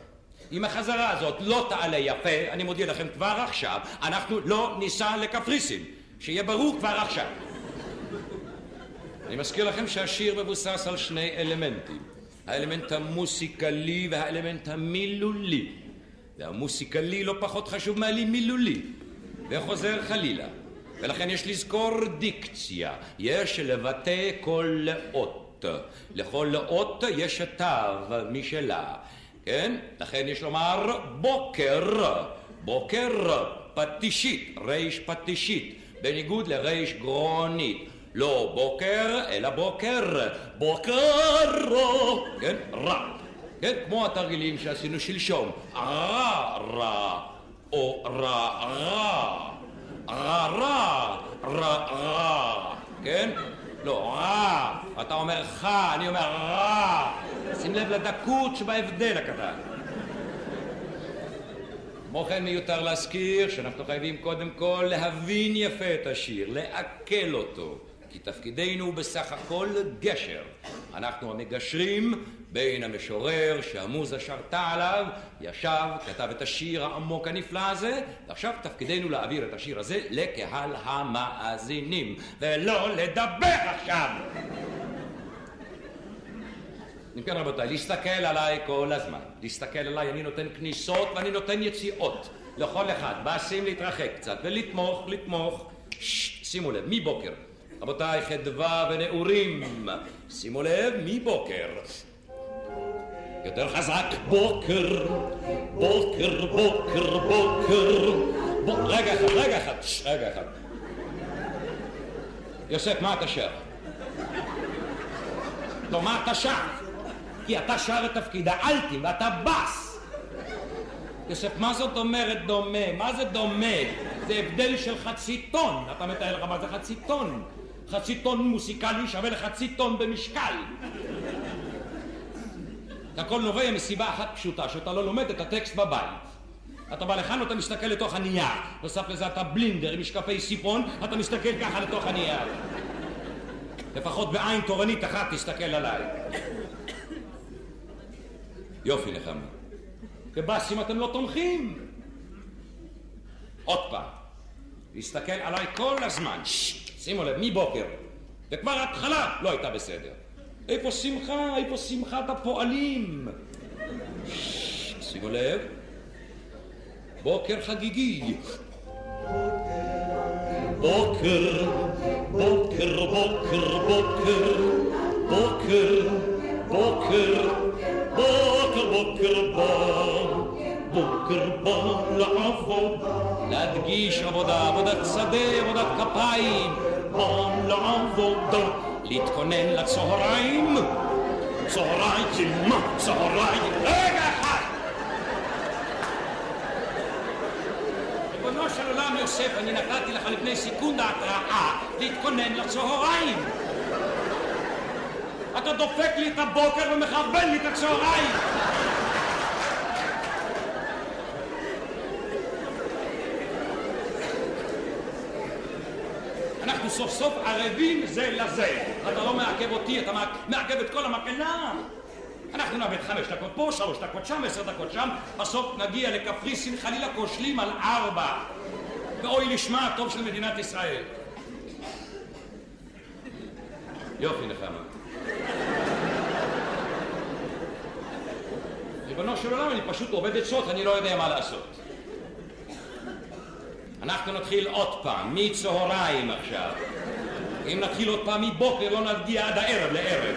אם החזרה הזאת לא תעלה יפה, אני מודיע לכם כבר עכשיו, אנחנו לא ניסע לקפריסין. שיהיה ברור כבר עכשיו. אני מזכיר לכם שהשיר מבוסס על שני אלמנטים. האלמנט המוסיקלי והאלמנט המילולי. והמוסיקלי לא פחות חשוב מהמילולי. וחוזר חלילה. ולכן יש לזכור דיקציה. יש לבטא כל אות. לכל אות יש תו משלה. כן? לכן יש לומר בוקר. בוקר פטישית, ריש פטישית. בניגוד לריש גרונית. לא בוקר, אלא בוקר. בוקר, כן? רע. כן? כמו התרגילים שעשינו שלשום. רע, רע, או רע, רע. רע, רע, רע, רע. כן? לא, רע. אתה אומר ח, אני אומר רע. שים לב לדקות שבהבדל הקטן. כמו כן מיותר להזכיר שאנחנו חייבים קודם כל להבין יפה את השיר, לעכל אותו, כי תפקידנו הוא בסך הכל גשר. אנחנו המגשרים בין המשורר שהמוזה שרתה עליו, ישב, כתב את השיר העמוק הנפלא הזה, ועכשיו תפקידנו להעביר את השיר הזה לקהל המאזינים, ולא לדבר עכשיו! אם כן רבותיי, להסתכל עליי כל הזמן. להסתכל עליי, אני נותן כניסות ואני נותן יציאות. לכל אחד. באסים להתרחק קצת ולתמוך, לתמוך. ששש, שימו לב, מבוקר. רבותיי, חדווה ונעורים. שימו לב, מבוקר. יותר חזק, בוקר, בוקר, בוקר, בוקר. ב... רגע אחד, רגע אחד, רגע אחד. יוסף, מה אתה שר? לא, מה אתה שר? כי אתה שר את תפקיד האלטים ואתה בס. יוסף, מה זאת אומרת דומה? מה זה דומה? זה הבדל של חצי טון. אתה מתאר לך מה זה חצי טון. חצי טון מוסיקלי שווה לחצי טון במשקל. הכל נובע מסיבה אחת פשוטה, שאתה לא לומד את הטקסט בבית. אתה בא לכאן ואתה מסתכל לתוך הנייר. נוסף לזה אתה בלינדר עם משקפי סיפון, אתה מסתכל ככה לתוך הנייר. לפחות בעין תורנית אחת תסתכל עליי. יופי נחמה. בבאסים אתם לא תומכים. עוד פעם, להסתכל עליי כל הזמן, שימו לב, מבוקר. וכבר ההתחלה לא הייתה בסדר. איפה שמחה? איפה שמחת הפועלים? שימו לב, בוקר חגיגי. בוקר, בוקר, בוקר, בוקר, בוקר, בוקר, בוקר, בוקר בא, בוקר בא לעבוד, להדגיש עבודה, עבודת שדה, עבודת כפיים, בא לעבודה, להתכונן לצהריים, צהריים, צהריים, רגע אחד! ריבונו של עולם, יוסף, אני נתתי לך לפני סקונדה התראה להתכונן לצהריים. אתה דופק לי את הבוקר ומכוון לי את הצהריים. אנחנו סוף סוף ערבים זה לזה. אתה לא מעכב אותי, אתה מעכב את כל המקהלה. אנחנו נאבד חמש דקות פה, שלוש דקות שם, עשר דקות שם, בסוף נגיע לקפריסין, חלילה כושלים על ארבע. ואוי לשמה הטוב של מדינת ישראל. יופי, נחמה. ריבונו של עולם, אני פשוט עובד עצות, אני לא יודע מה לעשות. אנחנו נתחיל עוד פעם, מצהריים עכשיו. אם נתחיל עוד פעם מבוקר, לא נגיע עד הערב לערב.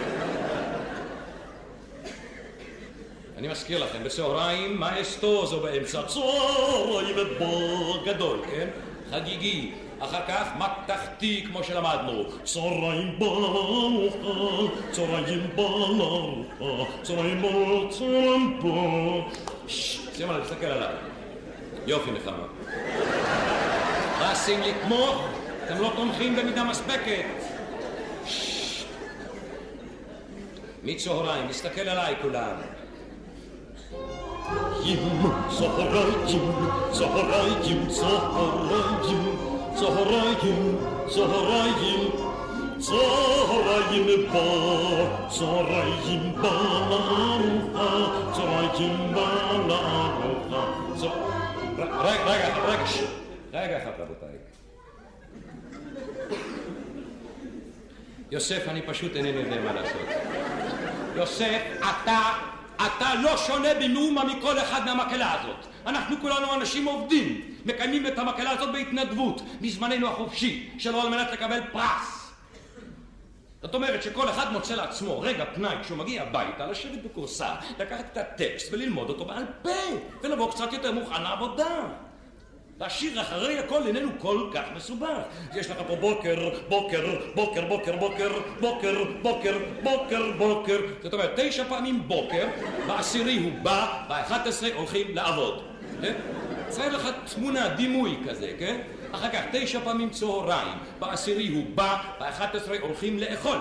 אני מזכיר לכם, בצהריים מאסטוזו באמצע, צהריים ובור גדול, כן? חגיגי. אחר כך מתכתי, כמו שלמדנו. צהריים בארוחה, צהריים בארוחה, צהריים בארוחה, צהריים בארוחה. שימו לב, תסתכל עליי. יופי נחמה. רסים לתמוך, אתם לא תומכים במידה מספקת. מצהריים, תסתכל עליי כולם. ים, צהריים, צהריים, צהריים, צהריים, צהריים, צהריים בא, צהריים בא לארוחה, צהריים בא לארוחה. רגע, רגע, רגע, רגע אחד רבותיי. יוסף, אני פשוט אינני יודע מה לעשות. יוסף, אתה אתה לא שונה במאומה מכל אחד מהמקהלה הזאת. אנחנו כולנו אנשים עובדים, מקיימים את המקהלה הזאת בהתנדבות, מזמננו החופשי, שלא על מנת לקבל פרס. זאת אומרת שכל אחד מוצא לעצמו רגע פנאי כשהוא מגיע הביתה, לשבת בכורסה, לקחת את הטקסט וללמוד אותו בעל פה, ולבוא קצת יותר מוכן לעבודה. והשיר אחרי הכל איננו כל כך מסובך. יש לך פה בוקר, בוקר, בוקר, בוקר, בוקר, בוקר, בוקר, בוקר, בוקר. זאת אומרת, תשע פעמים בוקר, בעשירי הוא בא, באחת עשרה הולכים לעבוד. כן? צריך לך תמונה, דימוי כזה, כן? אחר כך תשע פעמים צהריים, בעשירי הוא בא, באחת עשרה הולכים לאכול.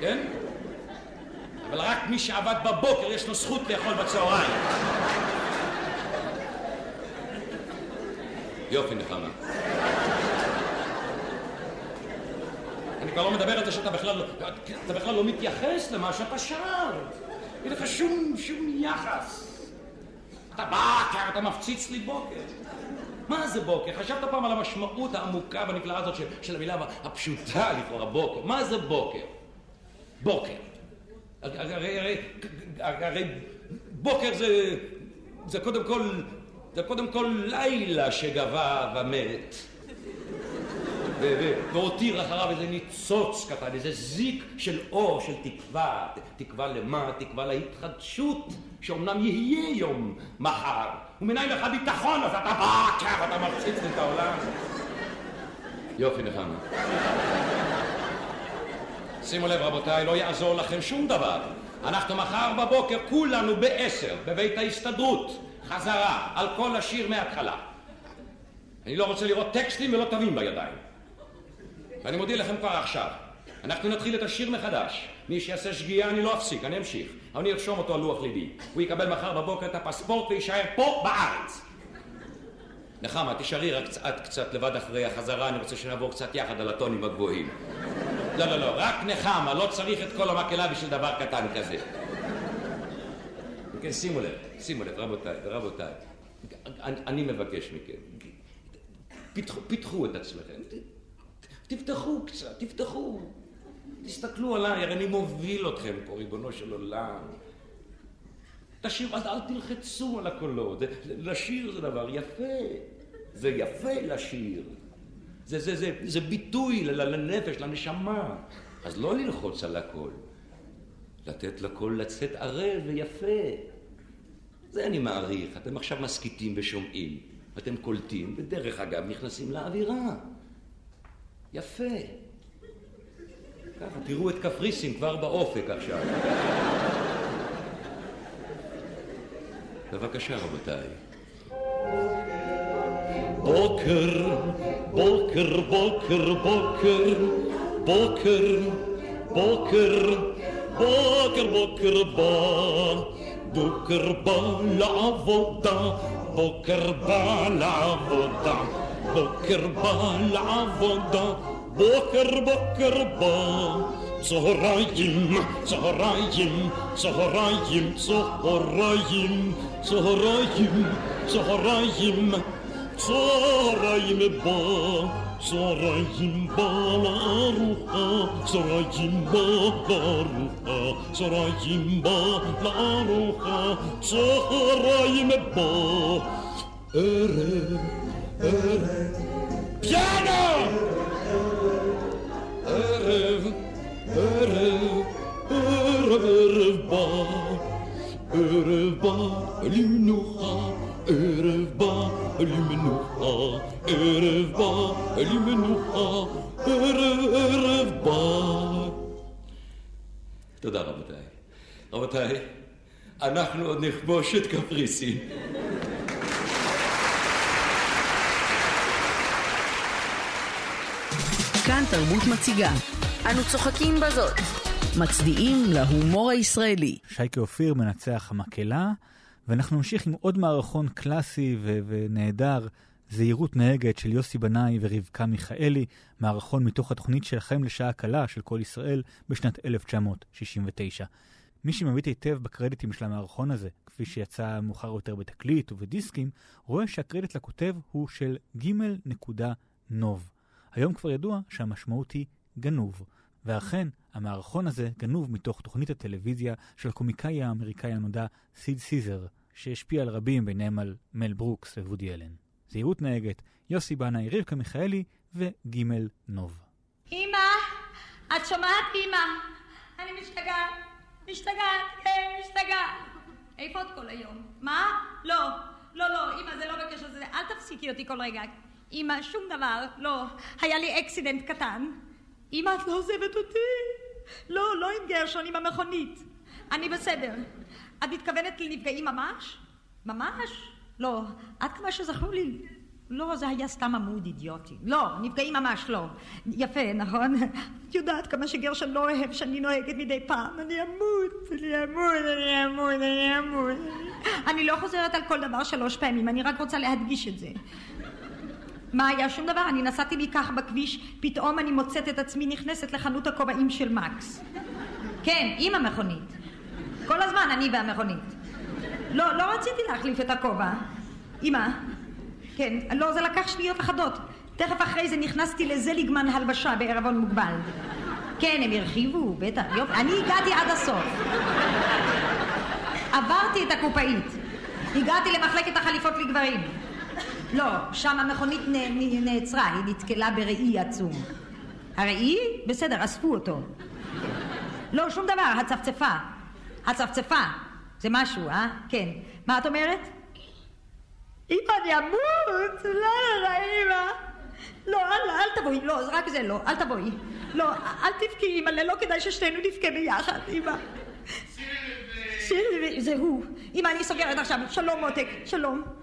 כן? אבל רק מי שעבד בבוקר יש לו זכות לאכול בצהריים. יופי נחמה. אני כבר לא מדבר על זה שאתה בכלל לא, אתה בכלל לא מתייחס למה שאתה שר. אין לך שום, שום יחס. אתה בא, אתה מפציץ לי בוקר. מה זה בוקר? חשבת פעם על המשמעות העמוקה והנפלאה הזאת של, של המילה הפשוטה לכאורה, בוקר. מה זה בוקר? בוקר. הרי, הרי, הרי בוקר זה, זה קודם כל זה קודם כל לילה שגבה ומת. והותיר אחריו איזה ניצוץ קטן, איזה זיק של אור, של תקווה. תקווה למה? תקווה להתחדשות, שאומנם יהיה יום מחר. ומנין לך ביטחון, אז אתה בא, ככה אתה מפציץ את העולם. יופי נחמה. שימו לב רבותיי, לא יעזור לכם שום דבר. אנחנו מחר בבוקר כולנו בעשר בבית ההסתדרות. חזרה על כל השיר מההתחלה. אני לא רוצה לראות טקסטים ולא תווים בידיים. ואני מודיע לכם כבר עכשיו, אנחנו נתחיל את השיר מחדש. מי שיעשה שגיאה אני לא אפסיק, אני אמשיך. אני ארשום אותו על לוח ליבי. הוא יקבל מחר בבוקר את הפספורט ויישאר פה בארץ. נחמה, תישארי רק קצת, קצת לבד אחרי החזרה, אני רוצה שנעבור קצת יחד על הטונים הגבוהים. לא, לא, לא, רק נחמה, לא צריך את כל המקהלה בשביל דבר קטן כזה. כן, שימו לב, שימו לב, רבותיי, רבותיי, אני, אני מבקש מכם, פתחו, פתחו את עצמכם, תפתחו קצת, תפתחו. תסתכלו עליי, הרי אני מוביל אתכם פה, ריבונו של עולם. תשאיר, אל, תלחצו על הקולות. לשיר זה דבר יפה. זה יפה לשיר. זה, זה, זה, זה ביטוי לנפש, לנשמה. אז לא ללחוץ על הקול. לתת לקול לצאת ערב ויפה. זה אני מעריך. אתם עכשיו מסכיתים ושומעים. אתם קולטים, ודרך אגב נכנסים לאווירה. יפה. ככה, תראו את קפריסין כבר באופק עכשיו. בבקשה, רבותיי. בוקר, בוקר, בוקר, בוקר, בוקר, בוקר, בוקר, בוקר בא, בוקר בא לעבודה, בוקר בא לעבודה, בוקר בא לעבודה, בוקר בוקר בא. צהריים, צהריים, צהריים, צהריים, צהריים, צהריים, צהריים בא, צהריים בא לארוחה, צהריים בא לארוחה, צהריים בא תודה רבותיי. רבותיי, אנחנו עוד נכבוש את קפריסין. כאן תרבות מציגה. אנו צוחקים בזאת. מצדיעים להומור הישראלי. שייקה אופיר מנצח המקהלה, ואנחנו נמשיך עם עוד מערכון קלאסי ו- ונהדר, זהירות נהגת של יוסי בנאי ורבקה מיכאלי, מערכון מתוך התוכנית שלכם לשעה קלה של כל ישראל בשנת 1969. מי שמביט היטב בקרדיטים של המערכון הזה, כפי שיצא מאוחר יותר בתקליט ובדיסקים, רואה שהקרדיט לכותב הוא של ג' נקודה נוב. היום כבר ידוע שהמשמעות היא גנוב. ואכן, המערכון הזה גנוב מתוך תוכנית הטלוויזיה של הקומיקאי האמריקאי הנודע סיד סיזר, שהשפיע על רבים, ביניהם על מל ברוקס ווודי אלן. זהירות נהגת, יוסי בנאי, רבקה מיכאלי וג' נוב. אמא, את שומעת אמא? אני משתגעת, משתגעת, כן, משתגעת. איפה את כל היום? מה? לא, לא, לא, אמא, זה לא בקשר לזה, אל תפסיקי אותי כל רגע. אמא, שום דבר, לא. היה לי אקסידנט קטן. אמא, את לא עוזבת אותי. לא, לא עם גרשון, עם המכונית. אני בסדר. את מתכוונת לנפגעים ממש? ממש? לא. עד כמה שזכור לי, לא, זה היה סתם עמוד אידיוטי. לא, נפגעים ממש לא. יפה, נכון? את יודעת כמה שגרשון לא אוהב שאני נוהגת מדי פעם. אני אמות, אני אמות, אני אמות, אני אמות. אני לא חוזרת על כל דבר שלוש פעמים, אני רק רוצה להדגיש את זה. מה היה? שום דבר. אני נסעתי לי כך בכביש, פתאום אני מוצאת את עצמי נכנסת לחנות הכובעים של מקס. כן, עם המכונית. כל הזמן אני והמכונית. לא, לא רציתי להחליף את הכובע. אמא, כן, לא, זה לקח שניות אחדות. תכף אחרי זה נכנסתי לזליגמן הלבשה בערבון מוגבל. כן, הם הרחיבו, בטח, יופי. אני הגעתי עד הסוף. עברתי את הקופאית. הגעתי למחלקת החליפות לגברים. לא, שם המכונית נעצרה, היא נתקלה בראי עצום. הראי? בסדר, אספו אותו. לא, שום דבר, הצפצפה. הצפצפה. זה משהו, אה? כן. מה את אומרת? אמא, אני אמות! לא, לא, אמא. לא, אל, אל תבואי, לא, רק זה לא, אל תבואי. לא, אל תבכי, אמא, לא כדאי ששתינו נבכה ביחד, אמא. שירי, זה הוא. אמא, אני סוגרת עכשיו. שלום, מותק, שלום.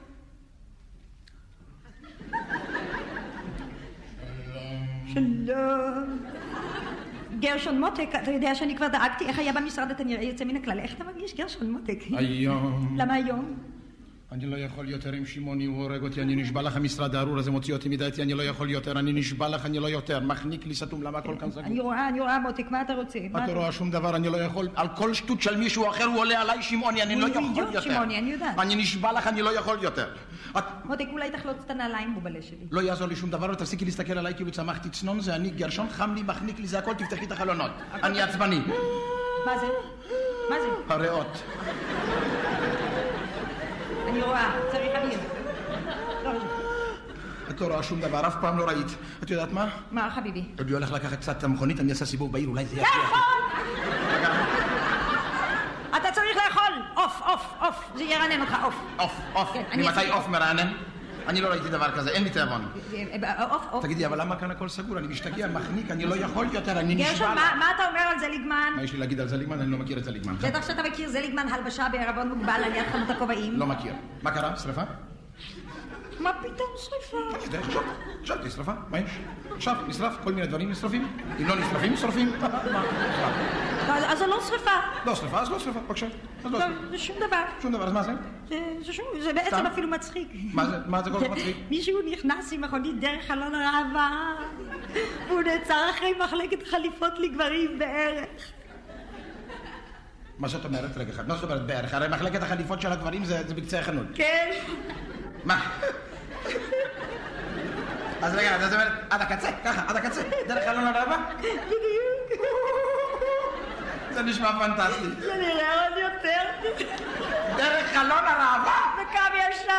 שלום. גרשון מותק, אתה יודע שאני כבר דאגתי איך היה במשרד, אתה נראה יוצא מן הכלל. איך אתה מרגיש, גרשון מותק? היום. למה היום? אני לא יכול יותר עם שמעוני, הוא הורג אותי, אני נשבע לך, המשרד הארור הזה מוציא אותי מדעתי, אני לא יכול יותר, אני נשבע לך, אני לא יותר. מחניק לי סתום, למה הכל כאן סגור? אני רואה, אני רואה, מותק, מה אתה רוצה? את אתה- לא רואה שום דבר, אני לא יכול, על כל שטות של מישהו אחר הוא עולה עליי שמעוני, אני לא יכול בדיוק יותר. שמעוני, אני יודעת. אני נשבע לך, אני לא יכול יותר. את מותק, אולי תחלוץ את הנעליים בובלה שלי. לא יעזור לי שום דבר, ותפסיקי להסתכל עליי כאילו צמחתי צנון, זה אני, גרשון חם לי, מחניק לי, זה הכל, תפתחי את החלונות. אני עצבני. מה זה? מה זה? הריאות. אני רואה, צריך אוויר. לא, את לא רואה שום דבר, אף פעם לא ראית. את יודעת מה? מה, חביבי? אני הולך לקחת קצת את המכונית, אני אעשה סיבוב בעיר, אולי זה לא יפריע. אתה צריך לאכול! עוף, עוף, עוף. זה ירענן אותך, עוף. עוף, עוף. כן, ממתי עוף מרענן? אני לא ראיתי דבר כזה, אין לי תיאבון. תגידי, אבל למה כאן הכל סגור? אני משתגע, מחניק, אני לא יכול יותר, אני גרשון, נשבע מה לך. מה אתה אומר על זליגמן? מה יש לי להגיד על זליגמן? אני לא מכיר את זליגמן. בטח שאתה מכיר זליגמן הלבשה בערבון מוגבל על יד חנות הכובעים. לא מכיר. מה קרה? שרפה? מה פתאום שריפה? עכשיו, חשבתי, שרפה, מה יש? עכשיו, נשרף, כל מיני דברים נשרפים. אם לא נשרפים, שורפים. אז זה לא שריפה. לא שרפה, אז לא שרפה, בבקשה. לא לא. זה שום דבר. שום דבר, אז מה זה? זה- בעצם? אפילו מצחיק. מה זה- כל כך מצחיק? מישהו נכנס עם מכונית דרך חלון הראווה, והוא נעצר אחרי מחלקת חליפות לגברים בערך. מה זאת אומרת? רגע אחד, מה זאת אומרת בערך? הרי מחלקת החליפות של הגברים זה בקצה החנות. כן. מה? אז רגע, אז זאת אומרת, עד הקצה, ככה, עד הקצה, דרך חלון הראווה? בדיוק. זה נשמע פנטסטי. זה נראה עוד יותר. דרך חלון הראווה? בקו ישר.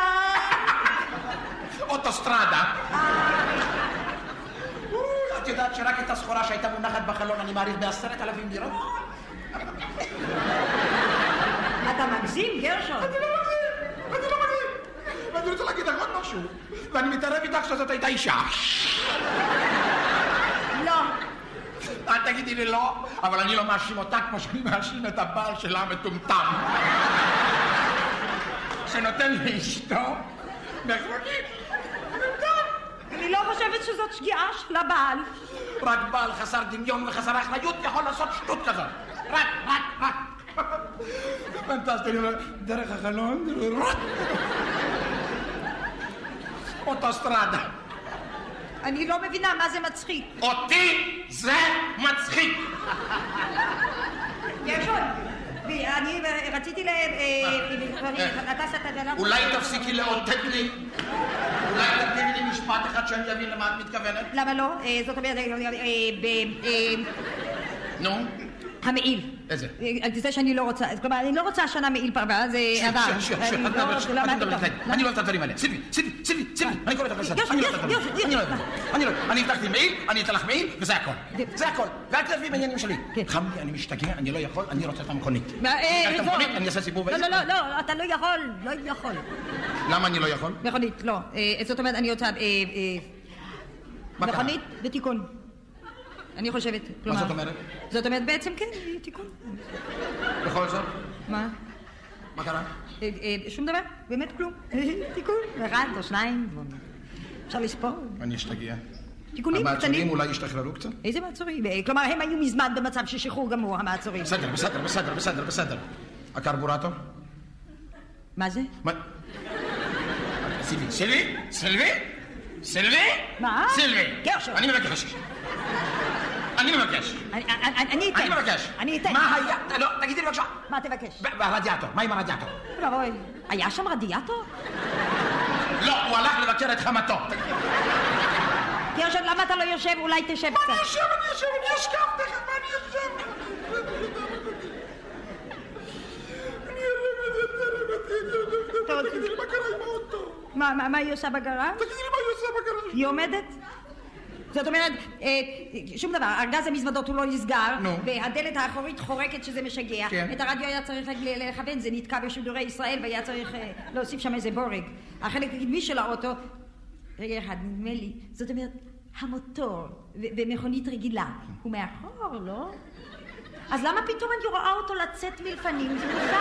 אוטוסטרדה. את יודעת שרק את הסחורה שהייתה מונחת בחלון אני מעריך בעשרת אלפים לירות? אתה מגזים, גרשון. ואני רוצה להגיד לך עוד משהו, ואני מתערב איתך שזאת הייתה אישה. לא. אל תגידי לי לא, אבל אני לא מאשים אותה כמו שאני מאשים את הבעל שלה המטומטם. שנותן לאשתו מכונית. אני לא חושבת שזאת שגיאה של הבעל. רק בעל חסר דמיון וחסר אחריות יכול לעשות שטות כזאת. רק, רק, רק. פנטסטי, דרך החלון, רק. אוטוסטרדה. אני לא מבינה מה זה מצחיק. אותי זה מצחיק. גרשון, אני רציתי ל... אה, שת גנב. אולי תפסיקי לאותת לי? אולי תגידי לי משפט אחד שאני אבין למה את מתכוונת? למה לא? אה, זאת אומרת, אה, אה, אה, נו, המעיל. איזה? אה, זה שאני לא רוצה, כלומר, אני לא רוצה השנה מעיל פרווה, זה עבר. שנייה, שנייה, שנייה, אני את לא- לא. אני לא אוהב את הדברים האלה. סילבי, סילבי, סילבי, סילבי, אני קורא אותך לסדר. יופי, אני לא אוהב את הדברים אני לא אוהב. אני לא הבטחתי מעיל, אני אתן לך מעיל, וזה הכל. זה הכל. ואל תלוי בעניינים שלי. כן. חם לי, אני משתגע, אני לא יכול, אני רוצה את המכונית. אה, אני אעשה סיבוב. לא, לא, לא, לא, אתה לא יכול, לא יכול. למה אני לא יכול? מכונית, לא. אה, זאת אומרת, אני רוצה... אה, אה? מכונית ותיקון. אני חושבת, כלומר... זאת אומרת? זאת אומרת, בעצם כן, תיקון. בכל זאת, מה? מה קרה? אה, אה, שום דבר, באמת כלום. תיקון, אחד או שניים, אפשר לספור. אני אשתגע. תיקונים המעצורים קטנים. אולי ישתחררו קצת? איזה מעצורים? אה, כלומר, הם היו מזמן במצב של שחרור גמור, המעצורים. בסדר, בסדר, בסדר, בסדר, בסדר. הקרבורטור? מה זה? מה? סילבי, סילבי? סילבי? סילבי? מה? סילבי. אני מבקש. אני מבקש. אני- אתן. אני מבקש. אני אתן. מה היה? לא, תגידי לי בבקשה. מה תבקש? ברדיאטור, מה עם הרדיאטור? אוי, היה שם רדיאטור? לא, הוא הלך לבקר את חמתו. גרשון, למה אתה לא יושב? אולי תשב קצת. אני יושב, אני יושב, אני אשכב תכף, מה אני יושב? מה קרה עם האוטו. מה, מה, מה היא עושה בגרז'? תגידי לי מה היא עושה בגרז'. היא עומדת? זאת אומרת, אה, שום דבר, ארגז המזוודות הוא לא נסגר. והדלת האחורית חורקת שזה משגע. כן. את הרדיו היה צריך לכוון, זה נתקע בשידורי ישראל והיה צריך אה, להוסיף שם איזה בורג. החלק הקדמי של האוטו, רגע אחד, נדמה לי, זאת אומרת, המוטור ומכונית רגילה, הוא מאחור, לא? אז למה פתאום אני רואה אותו לצאת מלפנים? זה מוזר.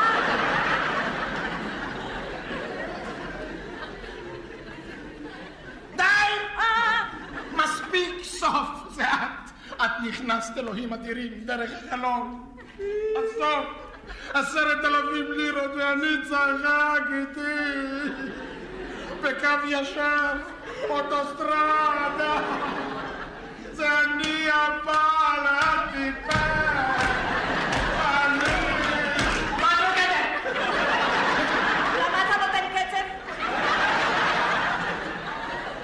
די! אה, מספיק סוף, זה את. את נכנסת אלוהים אדירים דרך החלון. אז טוב. עשרת אלפים לירות ואני צחק איתי בקו ישר, אוטוסטרדה זה אני הבעל הטיפש אני... מה את רוקדת? למה אתה נותן קצב?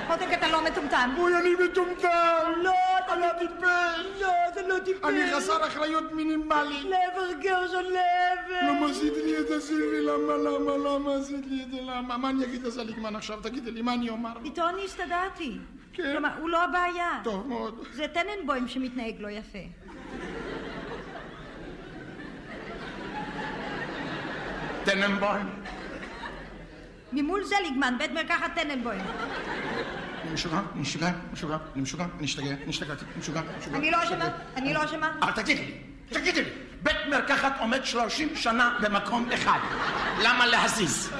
מותק, אתה לא מטומטם. אוי, אני מטומטם! לא, אתה לא טיפש! לא, אתה לא טיפש. אני חסר אחריות מינימלית. לעבר גרשון, לעבר. למה עשית לי את זה, סילבי? למה, למה, למה עשית לי את זה? למה? מה אני אגיד לזליגמן עכשיו? תגידי לי, מה אני אומר? איתו אני הסתדרתי. כן. כלומר, הוא לא הבעיה. טוב מאוד. זה טננבוים שמתנהג לא יפה. טננבוים. ממול זליגמן, בית מרקחת טננבוים. משוגע, אני משוגע, משוגע, אני משוגע, אני השתגע, אני השתגעתי, משוגע, משוגע. אני לא אשמה, אני לא אשמה. אבל תגידי לי, תגידי לי, בית מרקחת עומד 30 שנה במקום אחד. למה להזיז?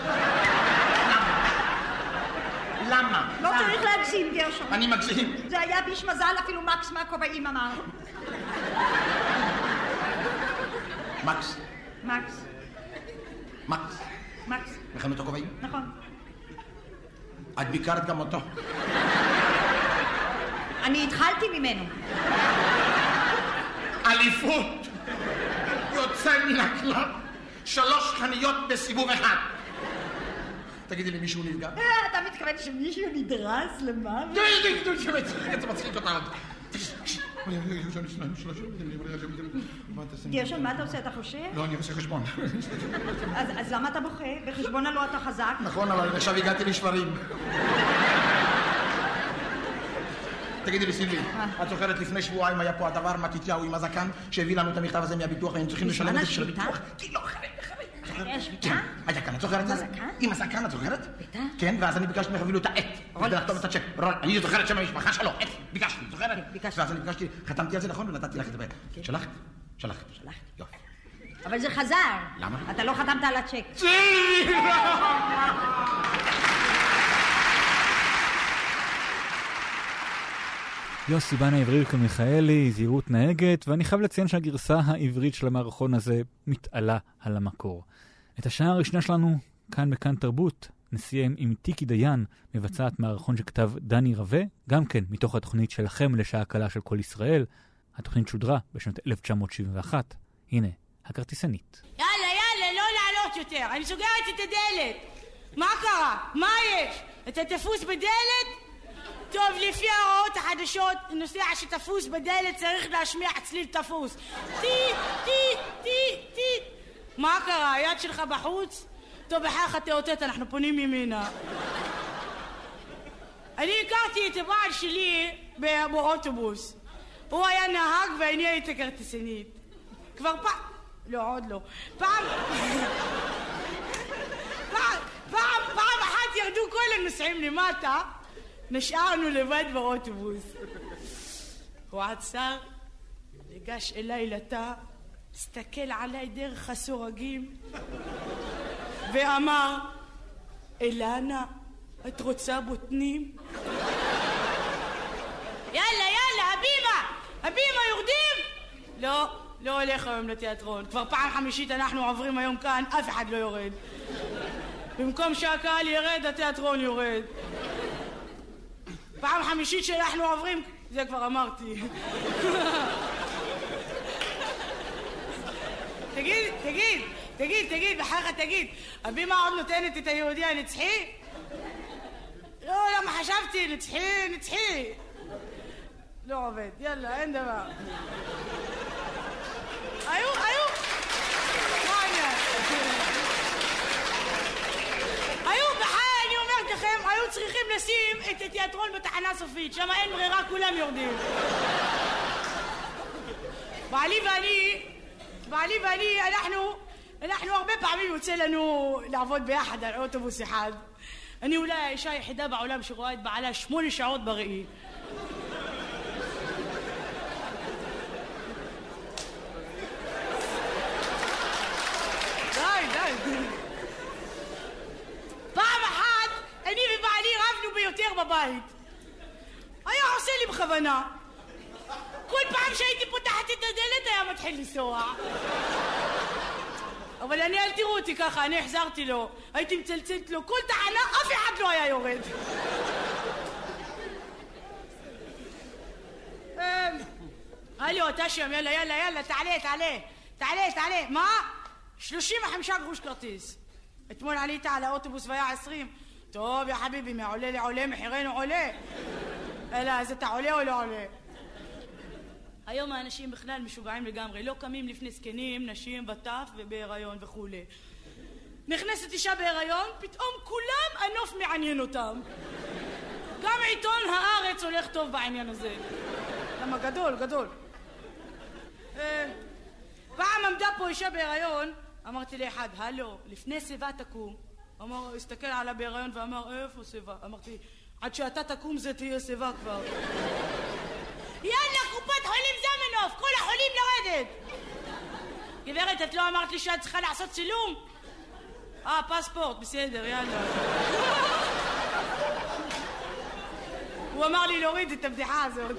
למה? לא צריך להגזים, גרשון. אני מגזים. זה היה ביש מזל, אפילו מקס מהכובעים אמר. מקס, מקס, מקס, מקס, מלחמת הכובעים? נכון. את ביקרת גם אותו. אני התחלתי ממנו. אליפות! יוצא מן הכלל. שלוש חניות בסיבוב אחד. תגידי לי, מישהו נפגע? אה, אתה מתכוון שמישהו נדרס למוות? זה מצחיק אותה. גרשון, מה אתה עושה? אתה חושב? לא, אני עושה חשבון. אז למה אתה בוכה? בחשבון הלא אתה חזק? נכון, אבל עכשיו הגעתי לשברים. תגידי לי, סילבי, את זוכרת לפני שבועיים היה פה הדבר מתתיהו עם הזקן שהביא לנו את המכתב הזה מהביטוח והיינו צריכים לשלם את זה של? הביטוח? כי לא. אחרי השביתה? כן, הזקן, את זוכרת את זה? עם הזקן, את זוכרת? בטח. כן, ואז אני ביקשתי ממך אפילו את העט. כדי לחתום את הצ'ק. רול, אני זוכרת שם המשפחה שלו, עט. ביקשתי, זוכרת? ביקשתי. ואז אני ביקשתי, חתמתי על זה נכון ונתתי לך את זה. שלחת? שלחת. שלחתי. יופי. אבל זה חזר. למה? אתה לא חתמת על הצ'ק. יוסי בנה עברי מיכאלי, זהירות נהגת, ואני חייב לציין שהגרסה העברית של המערכון הזה מתעלה על המקור. את השעה הראשונה שלנו, כאן בכאן תרבות, נסיים עם טיקי דיין, מבצעת מערכון שכתב דני רווה, גם כן מתוך התוכנית שלכם לשעה קלה של כל ישראל. התוכנית שודרה בשנת 1971. הנה, הכרטיסנית. יאללה, יאללה, לא לעלות יותר. אני סוגרת את הדלת. מה קרה? מה יש? אתה תפוס בדלת? טוב, לפי ההוראות החדשות, נוסע שתפוס בדלת צריך להשמיע צליל תפוס. טי, טי, טי, טי. מה קרה? היד שלך בחוץ? טוב, בחייך תאותת, אנחנו פונים ימינה. אני הכרתי את הבעל שלי באוטובוס. הוא היה נהג ואני הייתי כרטיסנית. כבר פעם... לא, עוד לא. פעם... פעם, פעם, פעם אחת ירדו כל הנוסעים למטה, נשארנו לבד באוטובוס. הוא עצר, ניגש אליי לתא, הסתכל עליי דרך הסורגים, ואמר, אילנה, את רוצה בוטנים? יאללה, יאללה, הבימה! הבימה, יורדים? לא, לא הולך היום לתיאטרון. כבר פעם חמישית אנחנו עוברים היום כאן, אף אחד לא יורד. במקום שהקהל ירד, התיאטרון יורד. פעם חמישית שאנחנו עוברים, זה כבר אמרתי. תגיד, תגיד, תגיד, תגיד, בחייך תגיד, הבימה עוד נותנת את היהודי הנצחי? לא, למה חשבתי, נצחי, נצחי. לא עובד, יאללה, אין דבר. היו, היו... מה העניין? היו, בחיי, אני אומרת לכם, היו צריכים לשים את התיאטרון בתחנה סופית, שם אין ברירה, כולם יורדים. בעלי ואני, בעלי ואני, אנחנו, אנחנו הרבה פעמים יוצא לנו לעבוד ביחד על אוטובוס אחד. אני אולי האישה היחידה בעולם שרואה את בעלה שמונה שעות בראי. די, די. פעם אחת אני ובעלי רבנו ביותר בבית. היה עושה לי בכוונה. כל פעם שהייתי פותחת את הדלת היה מתחיל לנסוע. אבל אני, אל תראו אותי ככה, אני החזרתי לו. הייתי מצלצלת לו, כל תחנה, אף אחד לא היה יורד. אמ, הלו, אתה שם, יאללה, יאללה, יאללה, תעלה, תעלה. תעלה, תעלה. מה? 35 גרוש כרטיס. אתמול עלית על האוטובוס והיה 20. טוב, יא חביבי, מעולה לעולה, מחירנו עולה. אלא, אז אתה עולה או לא עולה? היום האנשים בכלל משוגעים לגמרי, לא קמים לפני זקנים, נשים וטף ובהיריון וכולי. נכנסת אישה בהיריון, פתאום כולם הנוף מעניין אותם. גם עיתון הארץ הולך טוב בעניין הזה. למה גדול, גדול. אה, פעם עמדה פה אישה בהיריון, אמרתי לאחד, הלו, לפני שיבה תקום. אמר, הסתכל עליה בהיריון ואמר, איפה שיבה? אמרתי, עד שאתה תקום זה תהיה שיבה כבר. יאללה, קופת חולים זמנוף, כל החולים לרדת! גברת, את לא אמרת לי שאת צריכה לעשות צילום? אה, פספורט, בסדר, יאללה. הוא אמר לי להוריד את הבדיחה הזאת.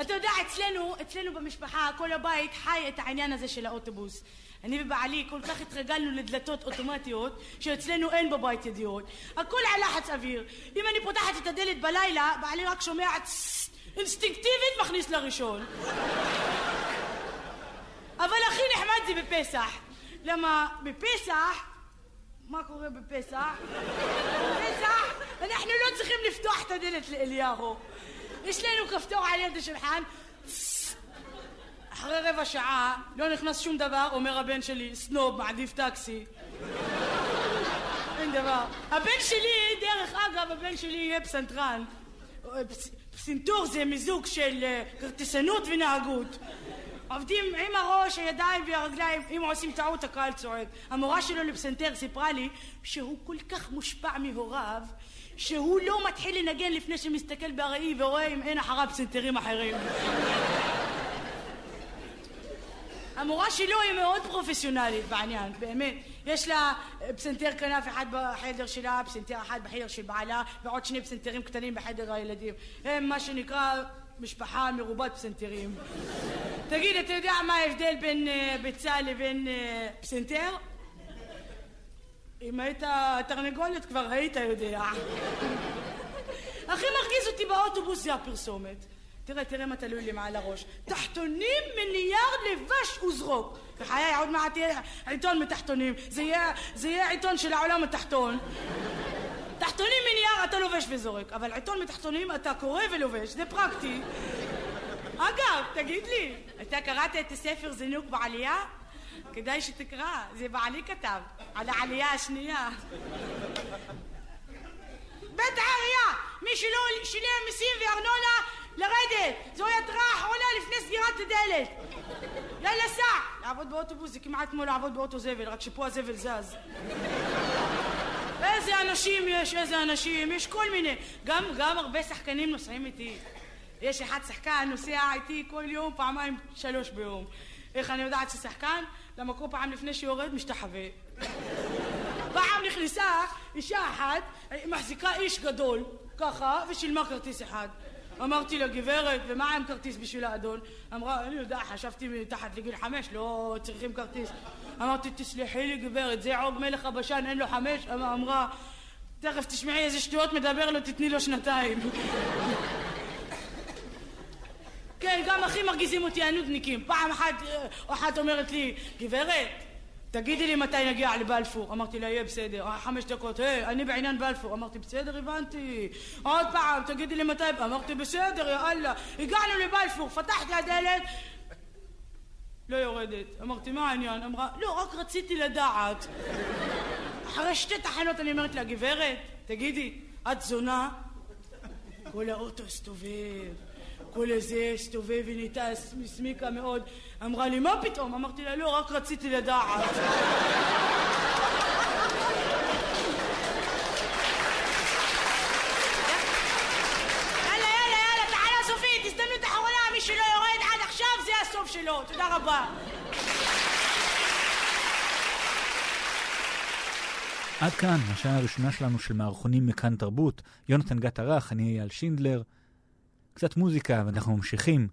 אתה יודע, אצלנו, אצלנו במשפחה, כל הבית חי את העניין הזה של האוטובוס. אני ובעלי כל כך התרגלנו לדלתות אוטומטיות, שאצלנו אין בבית ידיעות. הכל על לחץ אוויר. אם אני פותחת את הדלת בלילה, בעלי רק שומע אינסטינקטיבית מכניס לראשון. אבל הכי נחמד זה בפסח. למה בפסח, מה קורה בפסח? בפסח אנחנו לא צריכים לפתוח את הדלת לאליהו. יש לנו כפתור על יד השולחן, אחרי רבע שעה לא נכנס שום דבר, אומר הבן שלי, סנוב, מעדיף טקסי. אין דבר. הבן שלי, דרך אגב, הבן שלי יהיה פסנתרן. פסינתור זה מיזוג של אה, כרטיסנות ונהגות. עובדים עם הראש, הידיים והרגליים, אם עושים טעות הקהל צועק. המורה שלו לפסנתר סיפרה לי שהוא כל כך מושפע מהוריו שהוא לא מתחיל לנגן לפני שמסתכל בראי ורואה אם אין אחריו פסנתרים אחרים. המורה שלו היא מאוד פרופסיונלית בעניין, באמת. יש לה פסנתר כנף אחד בחדר שלה, פסנתר אחד בחדר של בעלה, ועוד שני פסנתרים קטנים בחדר הילדים. הם מה שנקרא משפחה מרובת פסנתרים. תגיד, אתה יודע מה ההבדל בין uh, ביצה לבין uh, פסנתר? אם היית תרנגולת כבר היית יודע. הכי מרגיז אותי באוטובוס זה הפרסומת. תראה, תראה מה תלוי לי מעל הראש. תחתונים מנייר לבש וזרוק. בחיי, עוד מעט יהיה עיתון מתחתונים. זה יהיה, זה יהיה עיתון של העולם התחתון. תחתונים מנייר אתה לובש וזורק, אבל עיתון מתחתונים אתה קורא ולובש, זה פרקטי. אגב, תגיד לי, אתה קראת את הספר זינוק בעלייה? כדאי שתקרא, זה בעלי כתב, על העלייה השנייה. בית העירייה, מי שלא שילם מיסים וארנונה, לרדת. זוהי התראה אחרונה לפני סגירת הדלת. יאללה סע. לעבוד באוטובוס זה כמעט כמו לעבוד באוטו זבל, רק שפה הזבל זז. איזה אנשים יש, איזה אנשים, יש כל מיני. גם, גם הרבה שחקנים נוסעים איתי. יש אחד שחקן נוסע איתי כל יום, פעמיים, שלוש ביום. איך אני יודעת ששחקן? למה כל פעם לפני שיורד משתחווה. פעם נכנסה אישה אחת, מחזיקה איש גדול, ככה, ושילמה כרטיס אחד. אמרתי לה, גברת, ומה עם כרטיס בשביל האדון? אמרה, אני יודע, חשבתי מתחת לגיל חמש, לא צריכים כרטיס. אמרתי, תסלחי לי, גברת, זה עוג מלך הבשן, אין לו חמש? אמרה, תכף תשמעי איזה שטויות מדבר לו, תתני לו שנתיים. כן, גם הכי מרגיזים אותי הנודניקים. פעם אחת, אה, אחת אומרת לי, גברת, תגידי לי מתי נגיע לבלפור. אמרתי לה, יהיה בסדר. אה, חמש דקות, היי, אני בעניין בלפור. אמרתי, בסדר, הבנתי. עוד פעם, תגידי לי מתי... אמרתי, בסדר, יא אללה. הגענו לבלפור, פתחתי הדלת, לא יורדת. אמרתי, מה העניין? אמרה, לא, רק רציתי לדעת. אחרי שתי תחנות אני אומרת לה, גברת, תגידי, את זונה? כל האוטו הסתובב. כל איזה הסתובב ונהייתה הסמיקה מאוד. אמרה לי, מה פתאום? אמרתי לה, לא, רק רציתי לדעת. יאללה, יאללה, יאללה, תחנה סופית, הזדמנות אחרונה, מי שלא יורד עד עכשיו זה הסוף שלו. תודה רבה. עד כאן, השעה הראשונה שלנו של מערכונים מכאן תרבות. יונתן גת ערך, אני אייל שינדלר. קצת מוזיקה, ואנחנו ממשיכים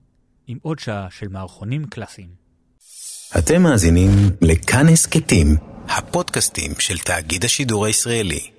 עם עוד שעה של מערכונים קלאסיים. אתם מאזינים לכאן הסכתים, הפודקאסטים של תאגיד השידור הישראלי.